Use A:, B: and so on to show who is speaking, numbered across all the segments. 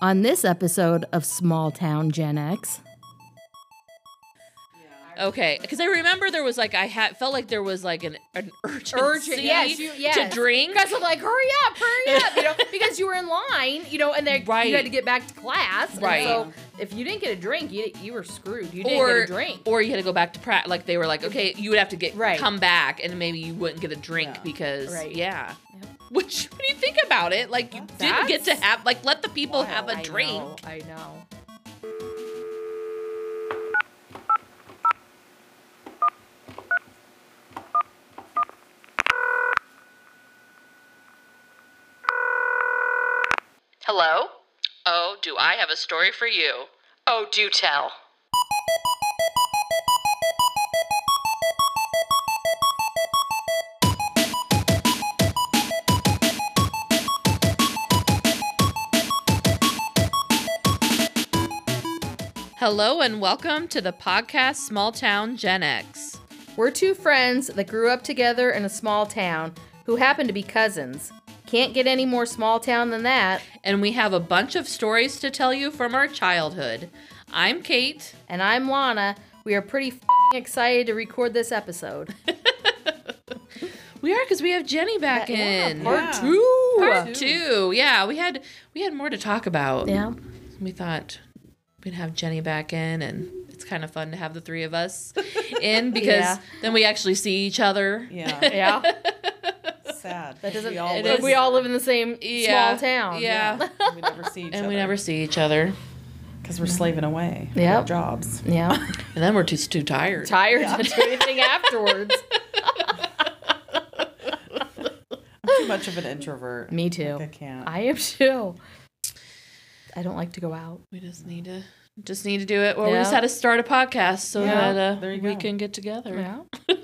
A: On this episode of Small Town Gen X,
B: Okay, because I remember there was like I had felt like there was like an, an urgency
A: yes, you- yes.
B: to drink.
A: guys were like, "Hurry up, hurry up!" You know, because you were in line, you know, and then
B: Right.
A: you had to get back to class.
B: Right.
A: so if you didn't get a drink, you you were screwed. You didn't
B: or
A: get a drink.
B: or you had to go back to practice. Like they were like, okay, you would have to get
A: Right.
B: come back, and maybe you wouldn't get a drink
C: Yeah.
B: because
A: Right.
B: yeah.
A: Yeah.
B: Which when you think about it, like you didn't get to have like let the people have a
A: I
B: drink.
A: know, I know.
B: Hello? Oh, do I have a story for you? Oh, do tell. Hello and welcome to the podcast Small Town Gen X.
A: We're two friends that grew up together in a small town who happen to be cousins. Can't get any more small town than that.
B: And we have a bunch of stories to tell you from our childhood. I'm Kate.
A: And I'm Lana. We are pretty fing excited to record this episode.
B: We are because we have Jenny back in.
A: part
C: Yeah.
A: two.
B: Part two. Yeah, we had we had more to talk about.
A: Yeah.
B: We thought we'd have Jenny back in and it's kind of fun to have the three of us in because
A: Yeah.
B: then we actually see each other.
C: Yeah,
A: Yeah.
C: Sad.
A: That doesn't.
C: We all,
B: It
C: live,
B: is-
A: we all live in the same
B: Yeah.
A: small town.
B: Yeah.
C: we never see each
B: And
C: other.
B: we never see each other.
C: because we're slaving away. Yeah. Jobs.
A: Yeah.
B: And then we're just too tired.
A: Tired to do anything afterwards.
C: I'm too much of an introvert.
A: Me too.
C: Like, I can't.
A: I am too. I don't like to go out.
B: We just need to just need to do it. Well, we just had to start a podcast so
C: Yeah,
B: that uh,
C: there you
B: we
C: go.
B: can get together.
A: Yeah.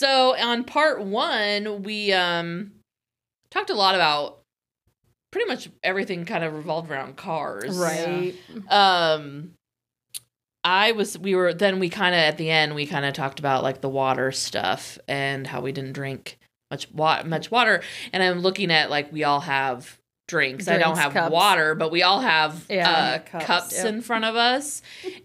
B: So on part one, we um talked a lot about pretty much everything kind of revolved around cars.
A: Right.
B: Um I was we were then we kind of at the end we kind of talked about like the water stuff and how we didn't drink much wa- much water and I'm looking at like we all have drinks. I don't have
A: cups.
B: water, but we all have
A: Yeah.
B: uh,
C: Cups,
B: cups,
A: yep.
B: in front of us.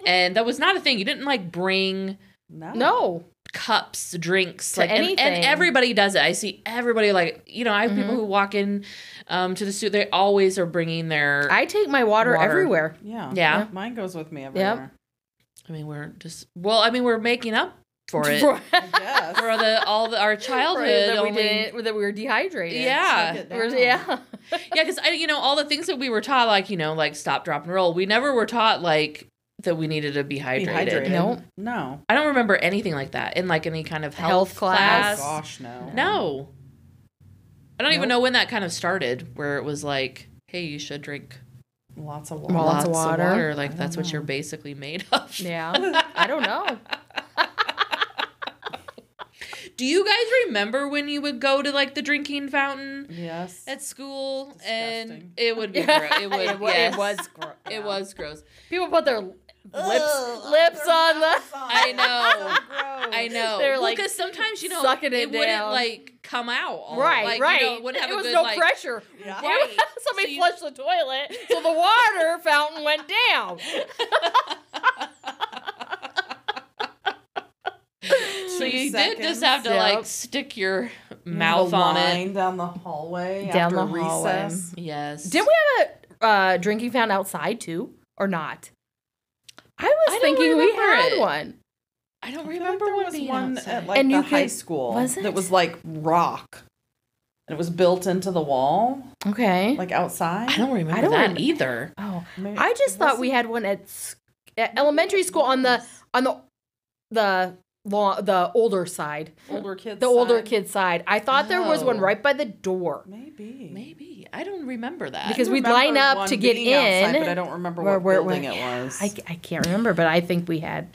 B: and that was not a thing. You didn't like bring
C: no.
A: No.
B: Cups, drinks,
A: To
B: like and,
A: anything.
B: and everybody does it. I see everybody like you know I have people
A: Mhm.
B: who walk in um, to the suit. They always are bringing their. I,
A: I take my water,
B: Water.
A: everywhere.
C: Yeah.
B: Yeah.
C: Mine goes with me everywhere.
B: I mean, we're just well. I mean, we're making up for it
A: For-
C: I
B: for the all the, our childhood.
A: that we
B: only-
A: didn't, that we were dehydrated.
B: Yeah.
A: We're- yeah.
B: yeah, because I you know all the things that we were taught like you know like stop, drop, and roll. We never were taught like that we needed to be
C: Be
B: hydrated.
C: hydrated.
A: No.
C: No.
B: I don't remember anything like that in like any kind of health,
A: Health class.
B: class.
C: Oh, gosh, no.
B: No. I don't even know when that kind of started, where it was like, hey, you should drink
C: Lots of water.
A: Well, Lots of water.
B: Like
C: I
B: that's
C: don't
B: what you're basically made of.
A: Yeah. I don't know.
B: Do you guys remember when you would go to like the drinking fountain
C: yes.
B: at school and it would be gro- it would
A: it,
B: yes.
A: it was gross.
B: it was gross.
A: People put their lips
C: Ugh,
A: lips on the
C: on
B: I know.
C: Gross.
B: I know.
A: They're
B: well,
A: like
B: because sometimes you know
A: sucking it
B: wouldn't
A: down.
B: like come out. all-
A: right,
B: like,
A: right.
B: You know, it wouldn't have
A: it
B: a
A: was
B: good,
A: no
B: like,
A: pressure.
C: Yeah.
B: Right.
A: Somebody
B: So you-
A: flushed the toilet, so the water fountain went down.
B: So
C: Two
B: you did just have to
A: Yep.
B: like stick your mouth
C: a
B: on it.
C: down the hallway
A: Down
C: after
A: the hallway.
C: recess.
B: Yes.
A: Did we have a uh, drinking fountain outside too, or not? I was
B: I
A: thinking we had
B: it.
A: one.
B: I don't
C: I feel like
B: remember
C: there
B: what
C: was
B: being
C: one
B: outside.
C: at like
A: And
C: the
A: you
C: high
A: could-
C: school
A: was it?
C: that was like rock. And it was built into the wall,
A: Okay.
C: like outside.
B: I don't remember
A: I don't
B: that
A: remember-
B: either.
A: oh,
C: Maybe-
A: I just thought we had one at, at elementary school on the on the the law the older side,
C: older kids.
A: the older kids side. I thought there was one right by the door
C: Maybe.
B: Maybe I don't remember that.
A: because we'd line up to get
C: being outside,
A: in.
C: but I don't remember
A: where-
C: what
A: where-
C: building
A: where-
C: it was.
A: I, I can't remember, but I think we had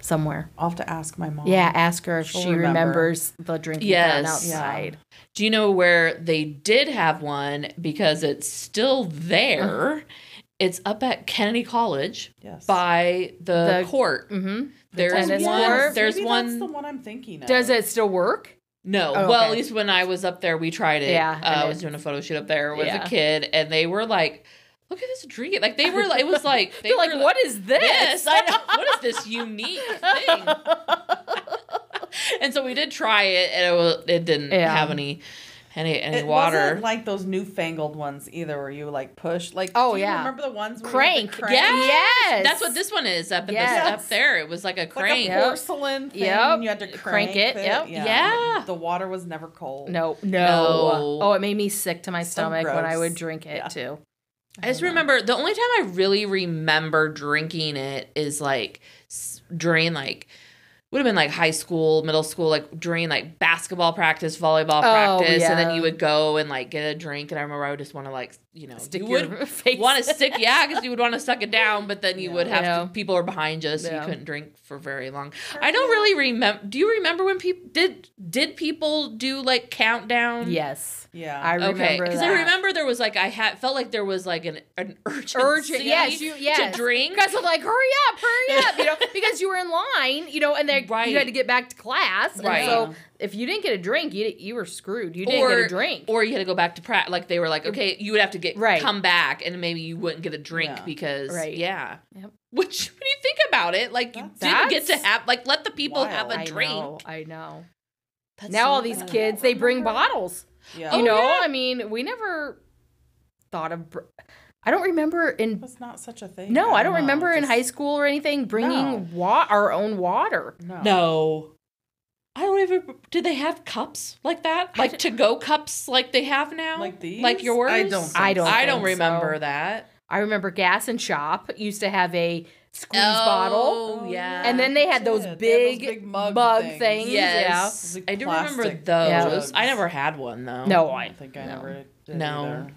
A: somewhere.
C: I'll have to ask my mom.
A: Yeah, ask her if
C: She'll
A: she
C: remember.
A: remembers the drinking
B: Yes.
A: fountain
B: Yeah.
A: outside.
B: Do you know where they did have one because it's still there? It's up at Kennedy College
C: Yes.
B: by the,
A: The-
B: court.
A: Mm-hmm.
B: There's
A: tennis
B: one.
A: court?
B: There's
C: Maybe
B: one.
C: That's the one I'm thinking of.
A: Does it still work?
B: No,
A: Oh,
B: well,
A: okay.
B: at least when I was up there, we tried it.
A: Yeah,
B: uh, I was doing a photo shoot up there with
A: Yeah.
B: a kid, and they were like, "Look at this drink!" Like they were. like It was like they
A: They're like,
B: were
A: what is this?
B: Yes, I know. What is this unique thing? and so we did try it, and it, was, it didn't
A: Yeah.
B: have any any any
C: It
B: water.
C: wasn't like those newfangled ones either, where you like push. Like,
A: Oh,
C: do you
A: yeah.
C: remember the ones where you
A: Crank.
C: the crank?
B: Yeah.
A: Yes.
B: That's what this one is up at
A: Yes.
B: the, up there. It was like a crank,
C: Like
B: crank.
C: a
A: Yep.
C: porcelain thing.
A: Yep.
C: and You had to
A: Crank
C: crank,
A: it,
C: it.
A: yep.
C: Yeah.
B: Yeah.
C: The water was never cold.
A: No, no,
B: No.
A: Oh, it made me sick to my
C: So
A: stomach when I would drink it
C: Yeah.
A: too.
B: I just remember the only time I really remember drinking it is like s- during like would have been like high school, middle school, like during like basketball practice, volleyball
A: Oh,
B: practice, and then you would go and like get a drink. And I remember I would just want to like you know
A: Stick
B: you would want to stick, yeah, because you would want to suck it down, but then you
C: Yeah.
B: would have
A: Yeah.
B: to, people are behind you, so
A: Yeah.
B: you couldn't drink for very long. I don't really remember. Do you remember when people did did people do like countdown?
A: Yes,
C: Yeah.
A: I remember
B: Okay, because I remember there was like I had felt like there was like an an urgency
A: urgent. Yes, you yes.
B: to drink.
A: Because I'm like, hurry up, hurry up, you know, because you were in line, you know, and then
B: Right.
A: you had to get back to class. And
B: Right.
A: so if you didn't get a drink, you you were screwed. You didn't get a drink.
B: or you had to go back to practice. Like they were like, okay, you would have to get
A: Right.
B: come back, and maybe you wouldn't get a drink
C: Yeah.
B: because
A: Right.
B: yeah.
A: Yep.
B: Which when you think about it, like you
C: That's-
B: didn't get to have like let the people have
C: a
B: a
A: I
B: drink.
A: know, I know.
B: That's
A: now
B: so
A: all these
B: bad.
A: kids, they bring bottles.
C: yeah.
A: You
B: Oh,
A: know,
B: yeah.
A: I mean, we never thought of. br- I don't remember in.
C: It was not such a thing.
A: No, I don't
C: know,
A: remember in high school or anything bringing
C: No.
A: wa- our own water.
C: No.
B: No. I don't even. Do they have cups like that? Like to go cups like they have now?
C: Like these?
B: Like yours?
C: I don't.
A: I don't
B: I don't
A: think so.
B: remember that.
A: I remember Gas and Shop used to have a squeeze bottle.
B: Oh,
A: bottle.
B: yeah.
A: And then they had those
C: did. They had
A: big,
C: mug,
A: mug
C: things.
A: things.
B: Yes.
C: Those
B: I do remember those.
C: jugs.
B: I never had one though.
A: No,
C: I
A: I
C: don't think I
A: no.
C: ever did
B: No.
C: either.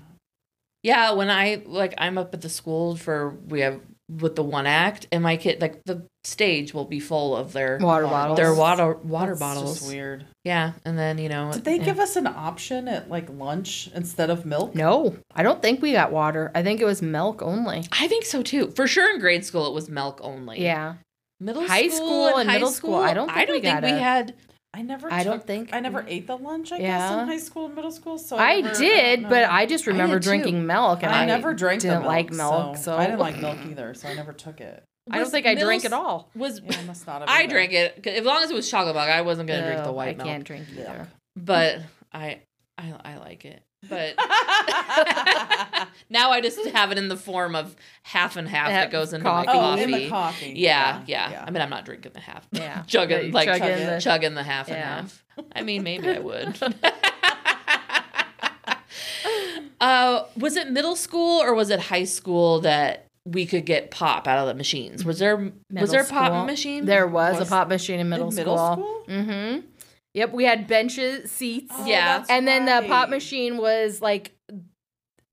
B: Yeah, when I like I'm up at the school for we have with the one act and my kid like the stage will be full of their
A: water
C: Water
A: bottles.
B: their water water
C: That's
B: bottles.
C: Just weird.
B: Yeah, and then you know
C: Did they
B: yeah.
C: give us an option at like lunch instead of milk?
A: No, I don't think we got water. I think it was milk only.
B: I think so too. For sure in grade school it was milk only.
A: Yeah.
B: Middle
A: High
B: school,
A: school and
B: high
A: middle school, I don't
B: I don't
A: we
B: think
A: got
B: we had
C: I never.
A: I don't think-
C: I never mm-hmm. ate the lunch. I guess in high school and middle school. So
A: I
C: never-
A: did,
C: don't
A: but. I just remember
C: did too.
A: drinking milk, and
C: I,
A: I,
C: never drank the
A: didn't
C: milk,
A: like milk, so,
C: I didn't like milk either, so I never took it.
A: I don't think I drank
B: s-
A: at all.
B: was
C: Yeah, I must not have.
B: I drank it 'cause as long as it was chocolate milk. I wasn't gonna drink the
A: No,
B: white
A: I
B: milk.
A: can't drink
C: Yeah.
A: either.
B: But I I I like it. But now I just have it in the form of half and half that
A: Have
B: goes into
A: coffee.
B: my
C: oh, in the coffee.
B: Yeah, yeah, I mean, I'm not drinking the half.
A: Yeah.
B: chugging like
A: chugging
B: chugging,
A: the-
B: chugging the half and half. I mean, maybe I would. uh, was it middle school or was it high school that we could get pop out of the machines? Was there was there a pop
A: school.
B: machine?
A: There was,
C: Was-
A: a pop machine in middle
C: in
A: school.
C: middle school.
A: Mm-hmm. Yep, we had benches, seats,
C: Oh,
B: Yeah.
C: that's
A: and then the pop machine was like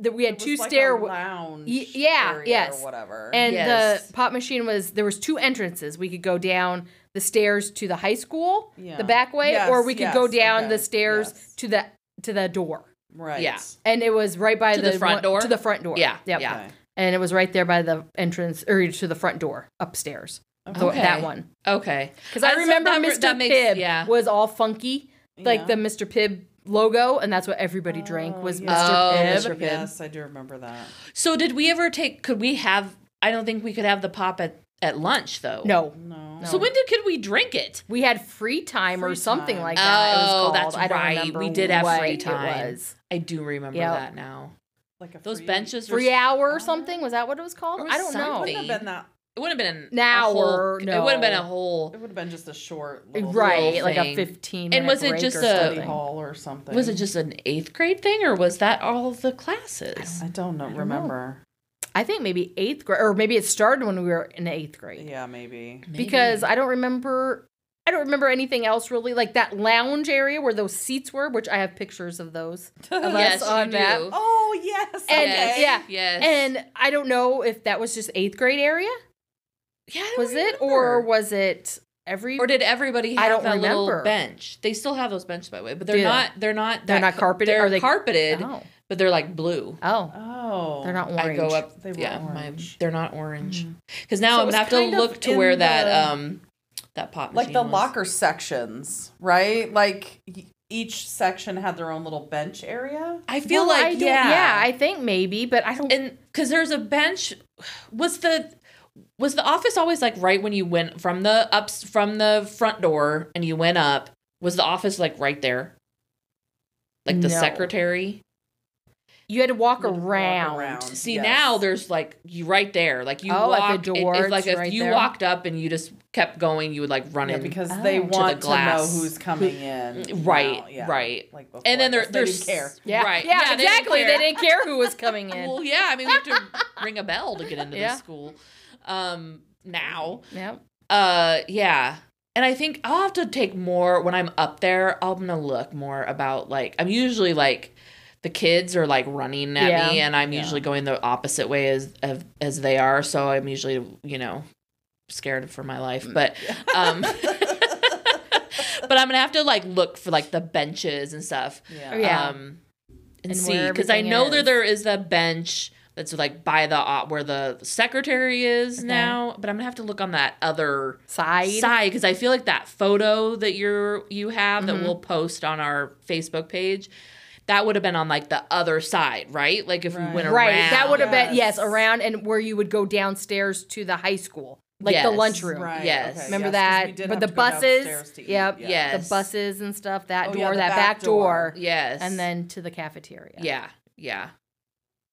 A: that. We had
C: It
A: two
C: like a lounge.
A: Y- yeah,
C: area
A: yes.
C: Or whatever.
A: and
B: Yes.
A: the pop machine was there was two entrances. We could go down the stairs to the high school,
C: Yeah.
A: the back way,
C: Yes,
A: or we could go
C: yes,
A: down the stairs
C: yes.
A: to the to the door.
C: right.
B: Yeah.
A: And it was right by
B: To the front
A: one-
B: door?
A: To the front door.
B: Yeah,
A: Yep.
B: yeah.
C: Okay.
A: And it was right there by the entrance or to the front door upstairs. The-
B: Okay.
A: that one.
B: Okay,
A: Because I
B: so
A: remember
B: that-
A: Mr.
B: that makes-
A: Pibb
B: yeah.
A: was all funky, like
C: Yeah.
A: the Mr. Pibb logo, and that's what everybody drank
C: Oh,
A: was
C: yeah.
A: Mr.
B: Oh,
A: Pibb.
B: Mr. Pibb.
C: Yes, I do remember that.
B: So did we ever take? Could we have? I don't think we could have the pop at at lunch though.
A: No,
C: No.
B: So when did could we drink it?
A: we had free time or something
C: time.
A: like that. it was
B: Oh,
A: called.
B: that's
A: I don't
B: right. We did have
A: what
B: free
A: it
B: time.
A: was.
B: I do remember
A: Yep.
B: that now.
C: like a
B: Those
C: free-
B: benches were
A: Free hour or something? Was that what it was called?
B: Or was
A: I don't know.
C: It wouldn't have been that.
B: It would have been
A: An hour,
B: A whole, It would have been a whole.
C: It would have been just a short, little
A: Right,
B: little
A: like a fifteen.
B: And was it
A: break
B: just a-
C: study hall or something.
B: Was it just an eighth grade thing, or was that all of the classes?
C: I don't know.
A: don't know.
C: remember.
A: I think maybe eighth grade, or maybe it started when we were in eighth grade.
C: Yeah, maybe.
A: because I don't remember. I don't remember anything else really, like that lounge area where those seats were, which I have pictures of those. Of us
B: yes,
A: on
B: you
A: that.
B: do.
C: Oh yes.
A: And
B: yes,
C: okay.
A: yeah,
B: yes,
A: And I don't know if that was just eighth grade area.
B: Yeah, I don't
A: Was it, or was it every?
B: or did everybody have
A: I don't
B: that little
A: remember.
B: bench? They still have those benches, by the way, but they're
A: Do they?
B: not. They're not.
A: They're not carpeted?
B: They're
A: Are they-
B: carpeted,
A: oh,
B: but they're like blue.
A: oh,
C: Oh.
A: they're not orange.
B: I
A: orange.
B: go up.
C: They were
B: yeah, my, they're not orange. Because now
C: So
B: I'm gonna have to look to
C: in
B: where that um that pop
C: like the
B: was.
C: locker sections, right? Like each section had their own little bench area.
B: I feel
A: Well,
B: like
A: don't-
B: yeah,
A: yeah, I think maybe, but I don't.
B: and because there's a bench. Was the was the office always like right when you went from the ups from the front door and you went up? Was the office like right there? Like the
A: No.
B: secretary.
A: you had to walk
C: You had to walk
A: around.
C: around.
B: See
C: Yes.
B: now there's like you right there. Like you
A: Oh, at the
B: walk and
A: door,
B: like
A: it's
B: if
A: right
B: you
A: there?
B: walked up and you just kept going, you would like run
C: Yeah,
B: in
C: because
A: Oh.
C: they
A: To
B: the
C: want to, know who's coming in.
B: Mm, right,
C: now, yeah.
B: right.
C: Like before,
B: and then
C: I
B: there,
C: they
B: there's
C: didn't care.
A: Yeah,
B: right.
A: yeah,
B: they didn't
A: exactly. They didn't care who was coming in.
B: Well, yeah. I mean, we have to ring a bell to get into
A: Yeah.
B: the school. Um, now,
A: Yep.
B: uh, yeah. And I think I'll have to take more when I'm up there. I'm gonna look more about like I'm usually like the kids are like running at
A: Yeah.
B: me, and I'm
C: Yeah.
B: usually going the opposite way as of, as they are. So I'm usually you know scared for my life, but um. but I'm gonna have to like look for like the benches and stuff.
C: Yeah.
A: Oh, yeah.
B: Um, and,
A: And
B: see because I
A: everything
B: know that
A: is.
B: there is a bench that's like by the uh, where the secretary is
A: Okay.
B: now, but I'm gonna have to look on that other
A: Side.
B: side because I feel like that photo that you're you have
A: Mhm.
B: that we'll post on our Facebook page. That would have been on like the other side, right? Like if we went around.
A: Right. That would have been
C: Yes.
A: yes around and where you would go downstairs to the high school, like the lunchroom.
C: Right.
B: Yes.
C: okay,
A: Remember
C: yes, 'cause
A: that?
C: we did
A: But
C: have
A: the
C: to
A: buses,
C: downstairs
A: yep,
C: yeah.
B: Yes.
A: The buses and stuff. That
C: Oh,
A: door.
C: yeah,
A: that
C: back
A: back door.
C: door.
B: Yes.
A: And then to the cafeteria.
B: Yeah, yeah.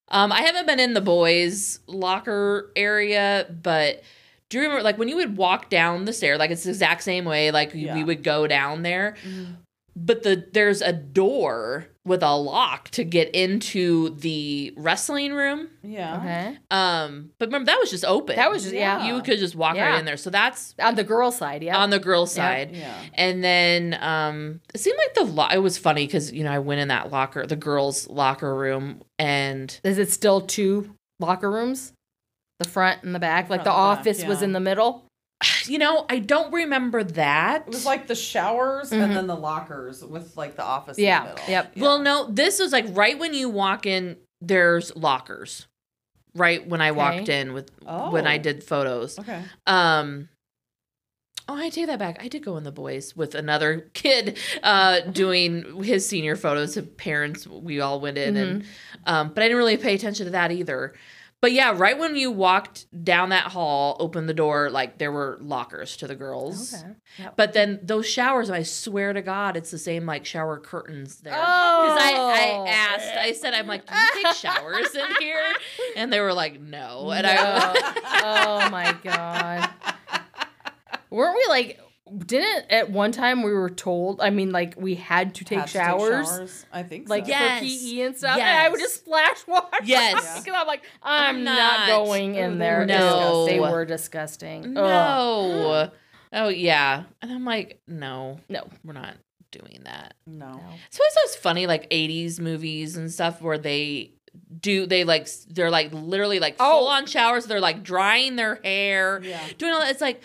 B: Um, I haven't been in the boys' locker area, but do you remember like when you would walk down the stair, like it's the exact same way, like we-
C: Yeah.
B: we would go down there,
C: Mhm.
B: but the there's a door with a lock to get into the wrestling room.
C: Yeah.
A: Okay.
B: Um, but remember that was just open.
A: That was just yeah.
C: Yeah.
B: you could just walk
A: Yeah.
B: right in there. So that's
A: On the girl side, yeah.
B: on the girl side.
C: Yeah.
B: And then um, it seemed like the lo- it was funny because you know I went in that locker, the girls' locker room, and
A: Is it still two locker rooms? The front and the back? Like
C: Front
A: the
C: and back,
A: office was in the middle?
B: you know I don't remember that.
C: It was like the showers
A: Mhm.
C: and then the lockers with like the office
A: Yeah,
C: in the middle.
A: yep.
C: Yeah.
B: Well, no, this was like right when you walk in. There's lockers. Right when I walked in with when I
C: Oh.
B: did photos.
C: Okay.
B: Um. Oh, I take that back. I did go in the boys with another kid uh, doing his senior photos. His parents, we all went in, and um, but I didn't really pay attention to that either. But yeah, right when you walked down that hall, opened the door, like there were lockers to the girls.
A: Okay. Yep.
B: But then those showers, I swear to God, it's the same like shower curtains there.
A: Oh.
B: Because I, I oh. asked, I said, I'm like, do you take showers in here? And they were like, no. And I,
A: oh my god. Weren't we like didn't at one time we were told I mean like we had to take
C: Had to
A: showers
C: I think
A: like
C: so.
B: Yeah.
A: for PE and stuff and I would just splash water
B: Yes.
A: Because I'm like I'm,
B: I'm
A: not,
B: not.
A: going in there.
B: No.
A: They were disgusting. Ugh.
B: no. Oh, yeah. And I'm like, no,
A: No.
B: we're not doing that.
C: No.
B: So it's those funny like 80s movies and stuff where they do, they like, they're like literally like
A: Oh.
B: full on showers. They're like drying their hair,
C: Yeah.
B: doing all that. It's like,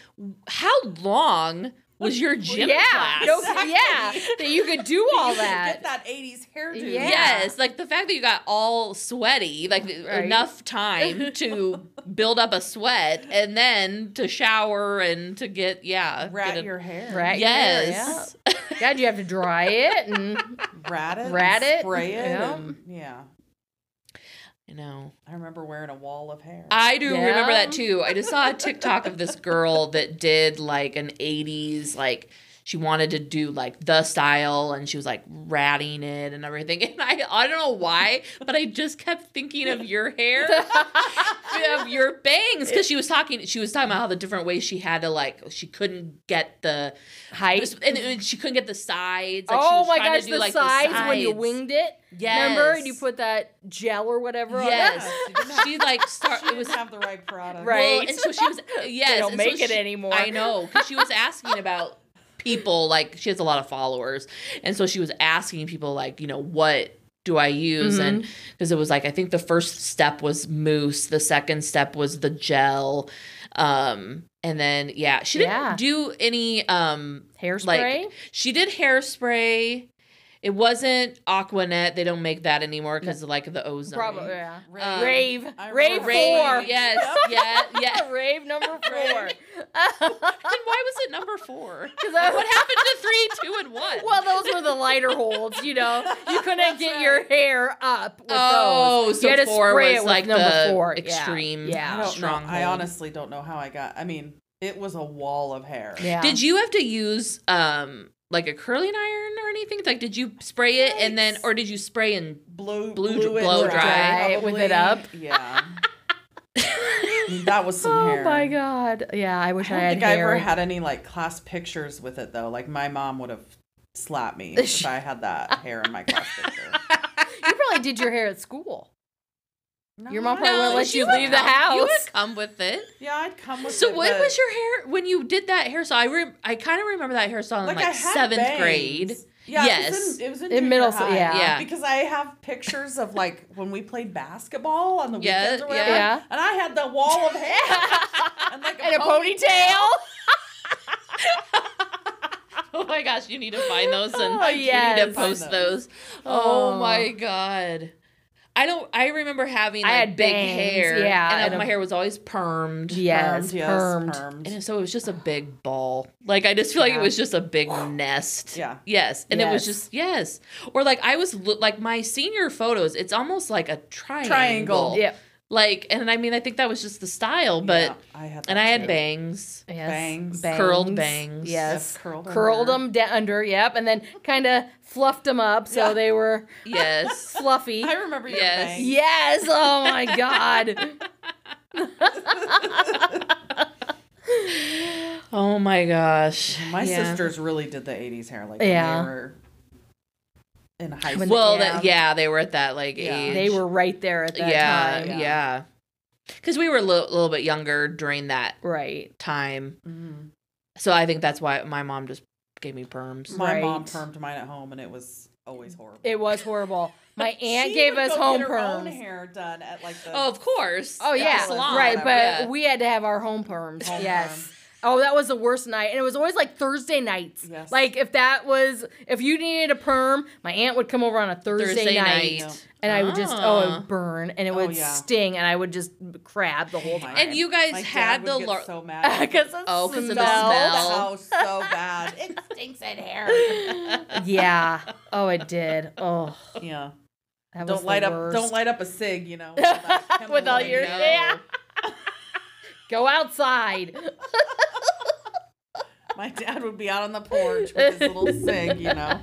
B: how long was your gym
A: yeah.
B: class?
A: No,
C: Exactly.
A: yeah. That you could do all
C: You
A: that.
C: Get that 80s hairdo.
A: Yeah.
B: Yes, like the fact that you got all sweaty, like
A: Right.
B: enough time to build up a sweat and then to shower and to get yeah,
C: Rat
B: get a-
C: your hair.
A: Rat your hair,
B: yes.
A: yeah. God, you have to dry it and
C: Rat it.
A: Rat
C: and
A: it,
C: Spray it.
A: yeah.
C: And, yeah.
B: I know.
C: I remember wearing a wall of hair.
B: I do remember that too. I just saw a TikTok of this girl that did like an 80s like she wanted to do like the style and she was like ratting it and everything. And I I don't know why, but I just kept thinking of your hair. of your bangs because she was talking she was talking about how the different ways she had to like she couldn't get the
A: height.
B: and, and she couldn't get the sides like she
A: oh
B: was
A: my
B: trying
A: gosh,
B: to do,
A: the,
B: like,
A: sides when you winged it.
B: yes
A: Remember? And you put that gel or whatever on
B: yes
C: Yes, she
B: she like start
C: she
B: it was
C: didn't have the right product.
A: Right.
B: well, and so she was yes
A: They don't
B: and so
A: make it
B: she-
A: anymore.
B: I know because she was asking about people like she has a lot of followers and so she was asking people like you know what do I use
A: Mm-hmm.
B: and because it was like I think the first step was mousse the second step was the gel um and then yeah she didn't
A: Yeah.
B: do any um
A: Hairspray.
B: like she did hairspray It wasn't Aquanet. They don't make that anymore because of like the ozone.
A: Probably, yeah.
B: Um,
A: Rave. Rave
C: remember
B: Rave,
A: four.
B: Yes, yeah, yeah.
A: Rave number four.
B: Then why was it number four?
A: Because I
B: What happened to three, two, and one?
A: Well, those were the lighter holds, you know. You couldn't get your hair up with
B: oh,
A: those.
B: so
A: you had to
B: four
A: spray
B: was
A: it
B: like
A: number
B: the
A: four.
B: Extreme.
C: I
A: Yeah.
B: strong.
C: I honestly don't know how I got. I mean, it was a wall of hair.
A: Yeah.
B: Did you have to use um like a curling iron or anything? Like, did you spray it and then, or did you spray and?
C: blow
B: Blew-
C: blew it
B: blow
C: dry,
A: dry with it up?
C: Yeah. I mean, that was some hair.
A: Oh
C: hair.
A: my god. Yeah, I wish
C: I
A: I,
C: don't
A: had
C: think I ever had any like class pictures with it though. Like my mom would have slapped me if I had that hair in my class picture.
A: you probably did your hair at school. Your mom
C: No,
A: probably wouldn't let you
B: would
A: leave the
B: come- You
A: house.
B: would come with it.
C: Yeah, I'd come with
B: So
C: it,
B: when
C: but,
B: was your hair when you did that hairstyle? I rem- I kind of remember that hairstyle in
C: like,
B: like, seventh
C: bangs.
B: grade.
C: Yeah,
B: Yes.
C: It was in, it was in,
A: In middle school, yeah.
B: Yeah.
C: Because I have pictures of like when we played basketball on the
B: Yeah,
C: weekends or whatever.
A: yeah.
C: And I had the wall of hair and like a,
A: and a ponytail.
B: Oh my gosh, you need to find those and
A: Oh,
B: you need to post those.
C: those.
B: Oh,
A: Oh.
B: my god. I don't. I remember having
A: I
B: like,
A: had
B: big
A: bangs,
B: hair.
A: yeah,
B: and
A: and
B: my
A: a-
B: hair was always permed.
A: Yes,
C: Permed, yes,
A: permed.
C: permed.
B: And so it was just a big ball. Like I just feel like it was just a big nest.
C: Yeah.
B: Yes. And it was just yes. Or like I was like my senior photos. It's almost like a triangle.
C: Triangle.
A: Yeah.
B: Like and I mean I think that was just the style, but
C: Yeah, I had
B: and
C: that
B: I had
C: too.
B: bangs.
A: Yes.
C: Bangs.
B: Curled bangs.
A: Yes.
C: Yes, curled
A: Curled them da- under, yep, and then kind of fluffed them up so
C: Yeah.
A: they were
B: Yes.
A: fluffy.
C: I remember your
B: Yes.
C: bangs.
A: yes. Oh my god.
B: oh my gosh.
C: My
B: Yeah.
C: sisters really did the 80s hair. Like
A: Yeah.
C: they were in high school.
B: Well,
A: Yeah.
B: that yeah, they were at that like
C: Yeah.
B: age.
A: they were right there at that
B: yeah,
A: time.
B: yeah. Because we were a little, little bit younger during that
A: Right.
B: time,
C: Mhm.
B: so I think that's why my mom just gave me perms.
C: My mom permed mine at home, and it was always horrible.
A: It was horrible. My aunt
C: She
A: gave
C: would
A: us
C: go
A: home
C: get her own
A: perms.
C: hair done at like the.
B: Oh, of course.
A: Oh
B: At
A: yeah,
B: salon,
A: right. But
B: yeah.
A: we had to have our home perms.
C: Home
A: yes.
C: perm.
A: Oh, that was the worst night, and it was always like Thursday nights.
C: Yes.
A: Like if that was if you needed a perm, my aunt would come over on a Thursday,
B: Thursday
A: night,
B: night.
A: and I would just oh it
B: Ah.
A: would burn and it
C: Oh,
A: would
C: yeah.
A: sting, and I would just crab the whole time.
B: And you guys
C: My dad
B: had
C: would
B: the
C: get
B: lar-
C: so mad
A: because of
B: Oh, 'cause of the
C: the
B: smell.
C: house so bad. It stinks in here.
A: yeah. Oh, it did. Oh,
C: yeah.
A: that
C: Don't
A: the
C: light up.
A: worst.
C: Don't light up a cig. You know. with that
A: With all your-
C: it.
B: No.
A: yeah. Go outside.
C: My dad would be out on the porch with his little cig. You know.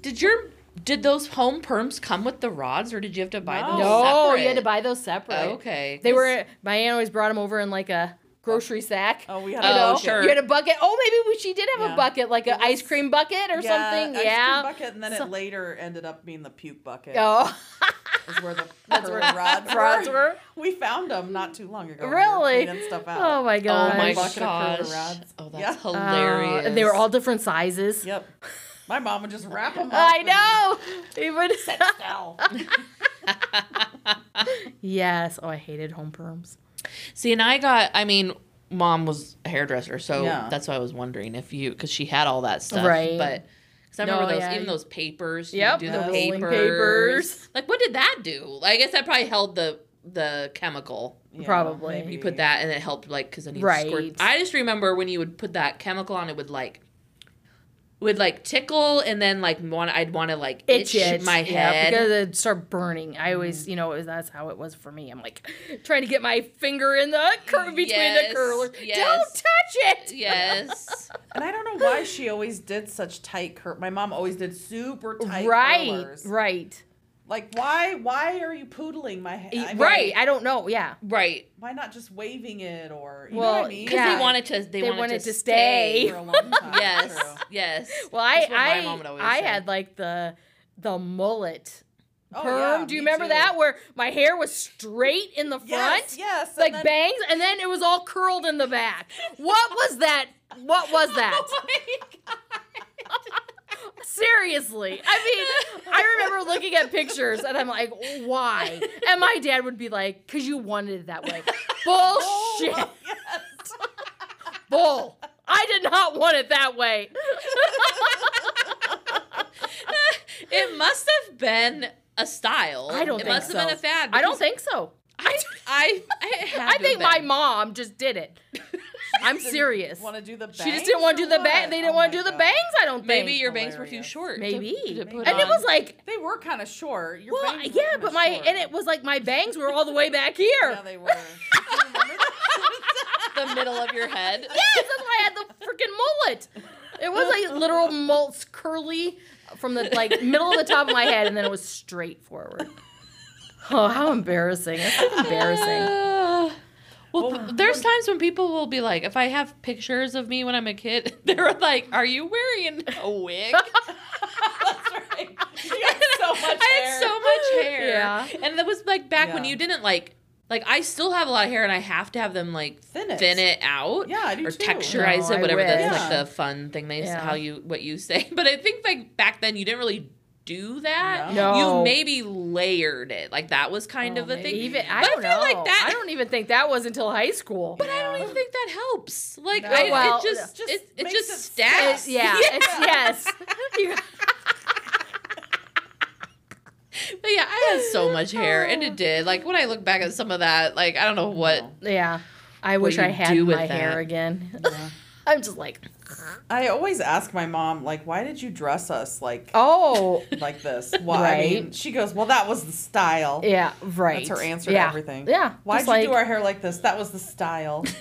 B: Did your did those home perms come with the rods, or did you have to buy
C: No.
B: those?
A: No,
B: separate?
A: you had to buy those separate.
B: Okay,
A: they were. My aunt always brought them over in like a grocery sack.
C: Oh, we had.
A: You
C: a
A: know,
C: bucket.
B: sure.
A: you had a bucket. Oh, maybe we, she did have
C: Yeah.
A: a bucket, like an ice cream bucket or
C: Yeah,
A: something.
C: ice
A: yeah.
C: cream bucket, and then
A: So-
C: it later ended up being the puke bucket.
A: Oh,
C: is where the
A: That's where
C: rods,
A: rods
C: were.
A: were.
C: We found them not too long ago.
A: Really?
C: cleaning stuff out.
A: Oh my god!
B: Oh
A: god.
B: my
C: Bucket of curly
B: gosh! Oh, that's
C: Yeah.
B: Uh, hilarious.
A: and they were all different sizes.
C: Yep. My mom would just wrap them up.
A: I
C: and
A: know. Even
C: Sit still.
A: yes. Oh, I hated home perms.
B: See, and I got. I mean, mom was a hairdresser, so
C: Yeah.
B: that's why I was wondering if you, because she had all that stuff,
A: Right.
B: But because I
A: No,
B: remember those,
A: yeah.
B: even those papers.
A: Yep,
B: do
A: the
B: papers.
A: papers.
B: Like, what did that do? I guess that probably held the the chemical.
C: Yeah,
A: Probably.
C: maybe.
B: You put that, and it helped, like, because then you
A: Right.
B: squirt. I just remember when you would put that chemical on, it would like. Would like tickle and then like want I'd want to like itch,
A: Itch,
B: my
A: yeah,
B: head.
A: because it'd start burning. I always, mm. you know, that's how it was for me. I'm like trying to get my finger in the cur- between
B: Yes,
A: the curlers.
B: yes.
A: Don't touch it.
B: yes.
C: And I don't know why she always did such tight cur. My mom always did super tight
A: right,
C: curlers.
A: right,
C: Like why? Why are you poodling my hair? I mean,
A: right. I don't know. Yeah.
B: right.
C: Why not just waving it or you know
A: Well,
C: what I mean?
B: Because
A: Yeah.
B: they wanted to. They,
A: They
B: wanted,
A: wanted
B: to,
A: to
B: stay.
A: stay.
C: for a long time.
B: yes.
C: True.
B: Yes.
A: Well, I
B: That's what my mom
A: I I
B: say.
A: had like the the mullet
C: Oh,
A: perm.
C: yeah,
A: Do you remember
C: too.
A: that where my hair was straight in the front?
C: Yes, yes.
A: Like
C: then-
A: bangs, and then it was all curled in the back. What was that? What was that? Oh Seriously. I mean, I remember looking at pictures and I'm like, why? And my dad would be like, because you wanted it that way. Bullshit.
C: Oh.
A: Bull. I did not want it that way.
B: it must have been a style.
A: I don't
B: It
A: think
B: must
A: so.
B: have been a fad.
A: I don't think so.
B: I I I,
A: I think my mom just did it. I'm serious.
C: Want to do the bangs?
A: She just didn't want to do the
C: or
A: bang. They didn't
C: Oh
A: want to
C: my
A: do the bangs. I don't think.
B: Maybe your bangs were too short.
A: Maybe.
B: to put
A: and it was like,
C: They were kind of short. Your
A: well,
C: bangs were
A: yeah, but my
C: short.
A: and it was like my bangs were all the way back here.
C: Yeah, they were. Do you remember that?
B: the middle of your head.
A: Yes, that's why I had the freaking mullet. It was like literal mullet's curly from the like middle of the top of my head, and then it was straight forward. Oh, how embarrassing! That's so embarrassing.
B: Well,
C: Well,
B: p- there's times when people will be like, if I have pictures of me when I'm a kid, they're like, "Are you wearing a wig?"
C: That's right. You had so much
B: I
C: hair.
B: had so much hair.
A: Yeah.
B: And that was like back when you didn't like like I still have a lot of hair and I have to have them like
C: Thin it.
B: thin it out.
C: Yeah, I do
B: or
C: too.
B: texturize
A: No,
B: it, whatever that's
C: wish.
B: like the fun thing they
A: Yeah.
B: how you what you say. But I think like back then you didn't really do that.
A: No.
B: You maybe layered it. Like that was kind
C: Oh,
B: of a thing.
A: Even I
B: But I
A: don't
B: feel
A: know.
B: like that-
A: I don't even think that was until high school.
B: But I don't even think that helps. Like
C: No.
B: I,
A: Well,
B: it just,
C: just
B: it, it just
C: it
B: stacks.
A: It's- yeah, it's yes.
B: But yeah, I had so much hair, and it did. Like when I look back at some of that, like I don't know what.
A: Yeah, I wish I
B: you
A: had
B: do with
A: my hair
B: that.
A: again.
C: Yeah.
A: I'm just like,
C: I always ask my mom, like, why did you dress us like
A: oh,
C: like this? Why? I mean, she goes, well, that was the style.
A: yeah, right.
C: That's her answer
A: yeah.
C: to everything.
A: Yeah.
C: Why'd
A: just
C: you do our hair like this? That was the style.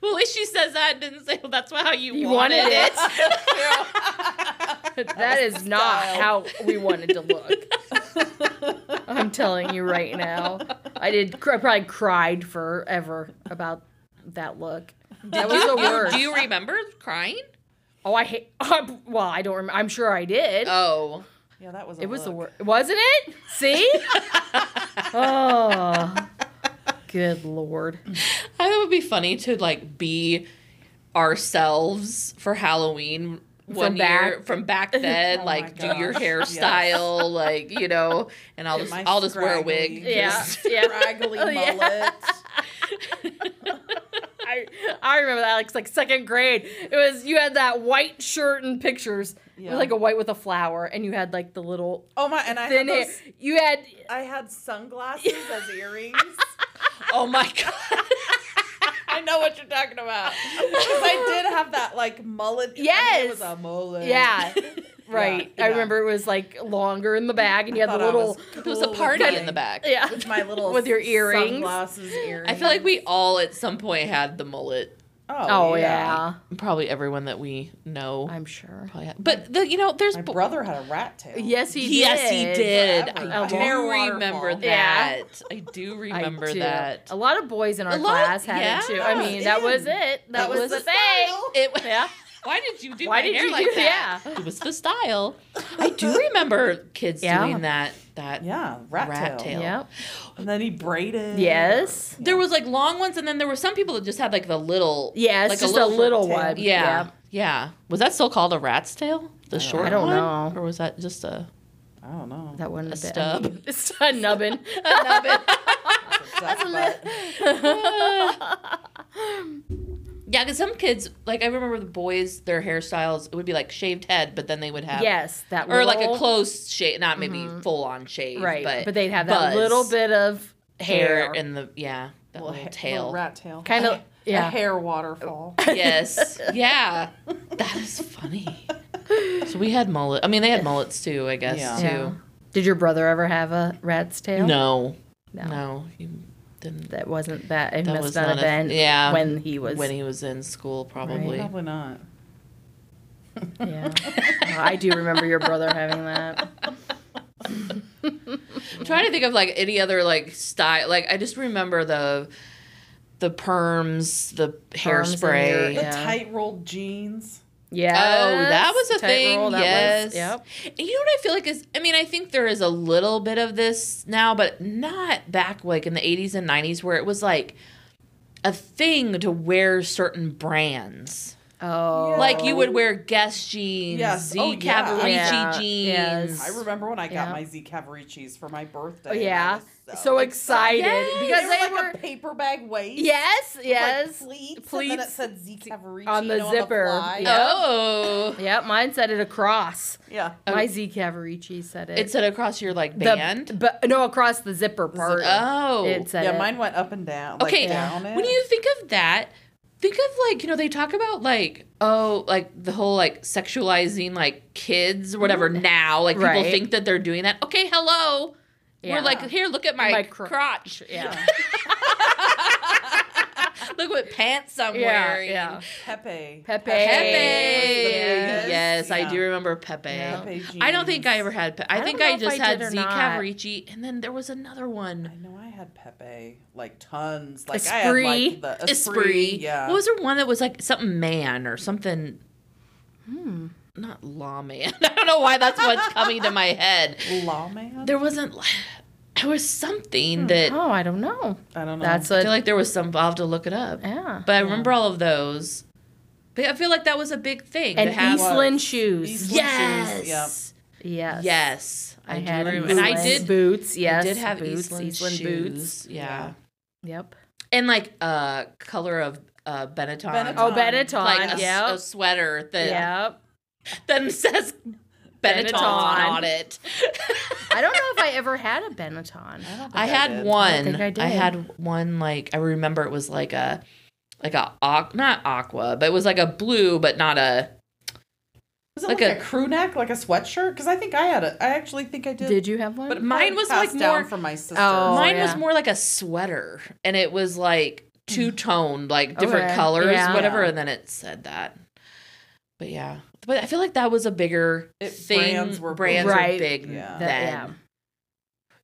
B: Well, at least she says that and didn't say, "Well, that's how you,
A: You
B: wanted,
A: wanted
B: it."
A: that is not
C: style.
A: how we wanted to look. I'm telling you right now. I did. I probably cried forever about that look. That was the worst.
B: do you remember crying?
A: oh, I hate. Um, well, I don't. remember. I'm sure I did.
B: Oh,
C: yeah, that was. A
A: it was the worst, wasn't it? See? oh, good lord.
B: I thought it would be funny to like be ourselves for Halloween. One year
A: back-
B: from back oh then,
C: Oh
B: like do your
C: gosh,
B: hairstyle, like you know, and I'll
C: Get
B: just I'll just wear a wig.
A: Yeah,
B: just-
A: yeah.
C: Scraggly
A: Oh, yeah. I remember that like, like second grade. It was you had that white shirt and pictures. It was like a white with a flower, and you had like the little
C: Oh my! And I had those,
A: You had
C: I had sunglasses as earrings.
B: Oh my god!
C: I know what you're talking about because I did have that like mullet. I mean,
A: Yes.
C: it was a mullet.
A: yeah, right.
C: Yeah,
A: I
C: yeah.
A: remember it was like longer in the bag, and you had the little
C: was
B: There was a party
C: with
B: in the
C: my-
B: back.
A: yeah.
C: with my little
A: With your earrings.
C: sunglasses earrings.
B: I feel like we all at some point had the mullet.
A: Oh, oh yeah,
B: Probably everyone that we know.
A: I'm sure.
B: probably had. But the you know there's
C: My
B: bo-
C: brother had a rat tail.
A: Yes, he did.
B: yes he did.
C: Forever.
B: I
A: A
B: do remember that.
A: Yeah.
B: I do
A: I
B: remember
A: do.
B: that.
A: A lot of boys in our
B: A lot-
A: class had it too. I mean, that was it. That,
C: That
A: was,
C: was
A: the
C: the
A: thing.
C: style.
B: It
A: Yeah.
B: Why did you do
A: Why
B: my
A: did
B: hair
A: you
B: like
A: do-
B: that?
A: yeah.
B: It was the style. I do remember kids
A: Yeah.
B: doing that. That
C: Yeah, rat,
B: Rat
C: tail.
B: tail.
A: Yep.
C: And then he braided.
A: Yes.
B: there was like long ones, and then there were some people that just had like the little.
A: Yeah, it's
B: like
A: just a little,
C: tail.
A: one.
B: Yeah, yeah. Was that still called a rat's tail? The
C: don't
B: short
A: I don't
B: one?
A: know.
B: Or was that just a?
C: I don't know.
A: That one
B: A
A: bit-
B: stub.
A: It's a nubbin. A nubbin.
C: That's butt.
B: Yeah, because some kids, like I remember the boys, their hairstyles, it would be like shaved head, but then they would have
A: yes, that would
B: or like a close shave, not maybe mm-hmm. full on shave,
A: right,
B: But,
A: but, they'd have that
B: buzz.
A: little bit of
B: hair
A: hair,
B: and the yeah, that
C: Little
B: little,
C: ha-
B: tail.
C: little rat tail.
A: kind of
C: A
A: yeah.
C: hair waterfall.
B: yes, yeah, that is funny. So we had mullet. I mean, they had mullets too, I guess
C: Yeah.
B: too.
A: Yeah. Did your brother ever have a rat's tail?
B: No,
A: no,
B: no, he didn't.
A: that wasn't that. It
B: That
A: must
B: was
A: not have
B: not a-
A: been
B: yeah,
A: when he was.
B: when he was in school, probably.
C: Probably not.
A: yeah, Oh, I do remember your brother having that.
B: I'm trying to think of like any other like style. Like I just remember the the perms, the
A: Perms in your-
B: hairspray.
C: The
A: Yeah.
C: tight rolled jeans.
A: Yeah.
B: Oh, that was a
A: Tight
B: thing.
A: roll,
B: yes.
A: Was, yep.
B: And you know what I feel like is? I mean, I think there is a little bit of this now, but not back like in the 80s and 90s where it was like a thing to wear certain brands.
A: Oh.
B: Like you would wear Guess jeans,
C: Yes.
B: Z
C: Oh, yeah.
B: Cavaricci
A: Yeah.
B: jeans.
A: Yes.
C: I remember when I got
A: Yeah.
C: my Z Cavariccis for my birthday.
A: Oh, yeah.
C: was
A: So excited
B: Yes.
A: because
C: they
A: they,
C: were like
A: were
C: a paper bag waist.
A: yes, yes.
C: Like pleats, and then
A: Pleats.
C: it said Z Cavaricci
A: On the
C: you know,
A: zipper.
C: fly.
A: Yeah.
B: Oh.
A: Yep, mine said it across.
C: Yeah. Oh.
A: My Z Cavaricci said it.
B: It said across your like
A: the,
B: band.
A: but no, across the zipper part.
B: oh.
A: It said
C: Yeah,
A: it.
C: mine went up and down. Like
B: okay.
C: down it.
B: When you think of that, think of like, you know, they talk about like, oh, like the whole like sexualizing like kids or whatever mm-hmm. now. Like people
A: Right.
B: think that they're doing that. Okay, hello.
A: Yeah.
B: We're like, here, look at my,
A: My cr-
B: crotch.
A: Yeah.
B: look what pants I'm
A: Yeah,
B: wearing.
A: yeah.
C: Pepe.
A: Pepe.
B: Pepe.
A: Yes.
B: Yes, I do remember Pepe.
A: Yeah.
C: Pepe
B: I don't think I ever had. Pe- I,
A: I
B: think I just
A: I
B: had
A: did
B: Z
A: not.
B: Cavaricci, and then there was another
C: I
B: one.
C: know I had Pepe, like tons. Like I
A: Esprit.
C: had like the Esprit.
B: Esprit.
C: Yeah.
B: What was there one that was like something man or something? Hmm. Not lawman. I don't know why that's what's coming to my head.
C: Lawman?
B: There wasn't. There was something that
A: Oh, I don't know.
C: I don't know.
A: That's
B: I
A: a
B: feel like there was some. I'll have to look it up.
A: yeah.
B: But I remember all of those. But I feel like that was a big thing.
A: And
B: to have,
A: Eastland shoes.
C: Eastland
B: yes.
C: shoes, yep.
A: Yes.
B: Yes.
A: I,
B: do
A: had
B: remember-
A: Eastland
B: and I did
A: boots. Yes.
B: I did have
A: boots,
B: Eastland,
A: Eastland
B: shoes.
A: boots.
B: Yeah.
A: Yep.
B: And like uh color of uh Benetton.
C: Benetton.
A: Oh, Benetton.
B: Like a, s-
A: yep.
B: a sweater that
A: Yep.
B: then says Benetton,
A: Benetton.
B: on it.
A: I don't know if I ever had a Benetton.
C: I, don't think
B: I had
C: did.
B: one.
A: think I did.
B: had one like I remember it was like a like a aqu- not aqua, but it was like a blue, but not a
C: Was it
B: like
C: like,
B: a-
C: a, crew neck, like a sweatshirt? Because I think I had it. I actually think I did.
A: Did you have one?
C: But
B: Mine was,
C: passed
B: like,
C: down
B: more-
C: from my sister.
A: Oh,
B: Mine
A: yeah.
B: was more like a sweater, and it was like two toned, like different
A: Okay.
B: colors,
A: Yeah.
B: whatever.
C: Yeah.
B: And then it said that. But yeah, but I feel like that was a bigger
C: It-
B: thing.
C: brands were
B: brands
A: big.
B: were
A: Right.
B: big
C: Yeah.
B: then.
A: That- yeah.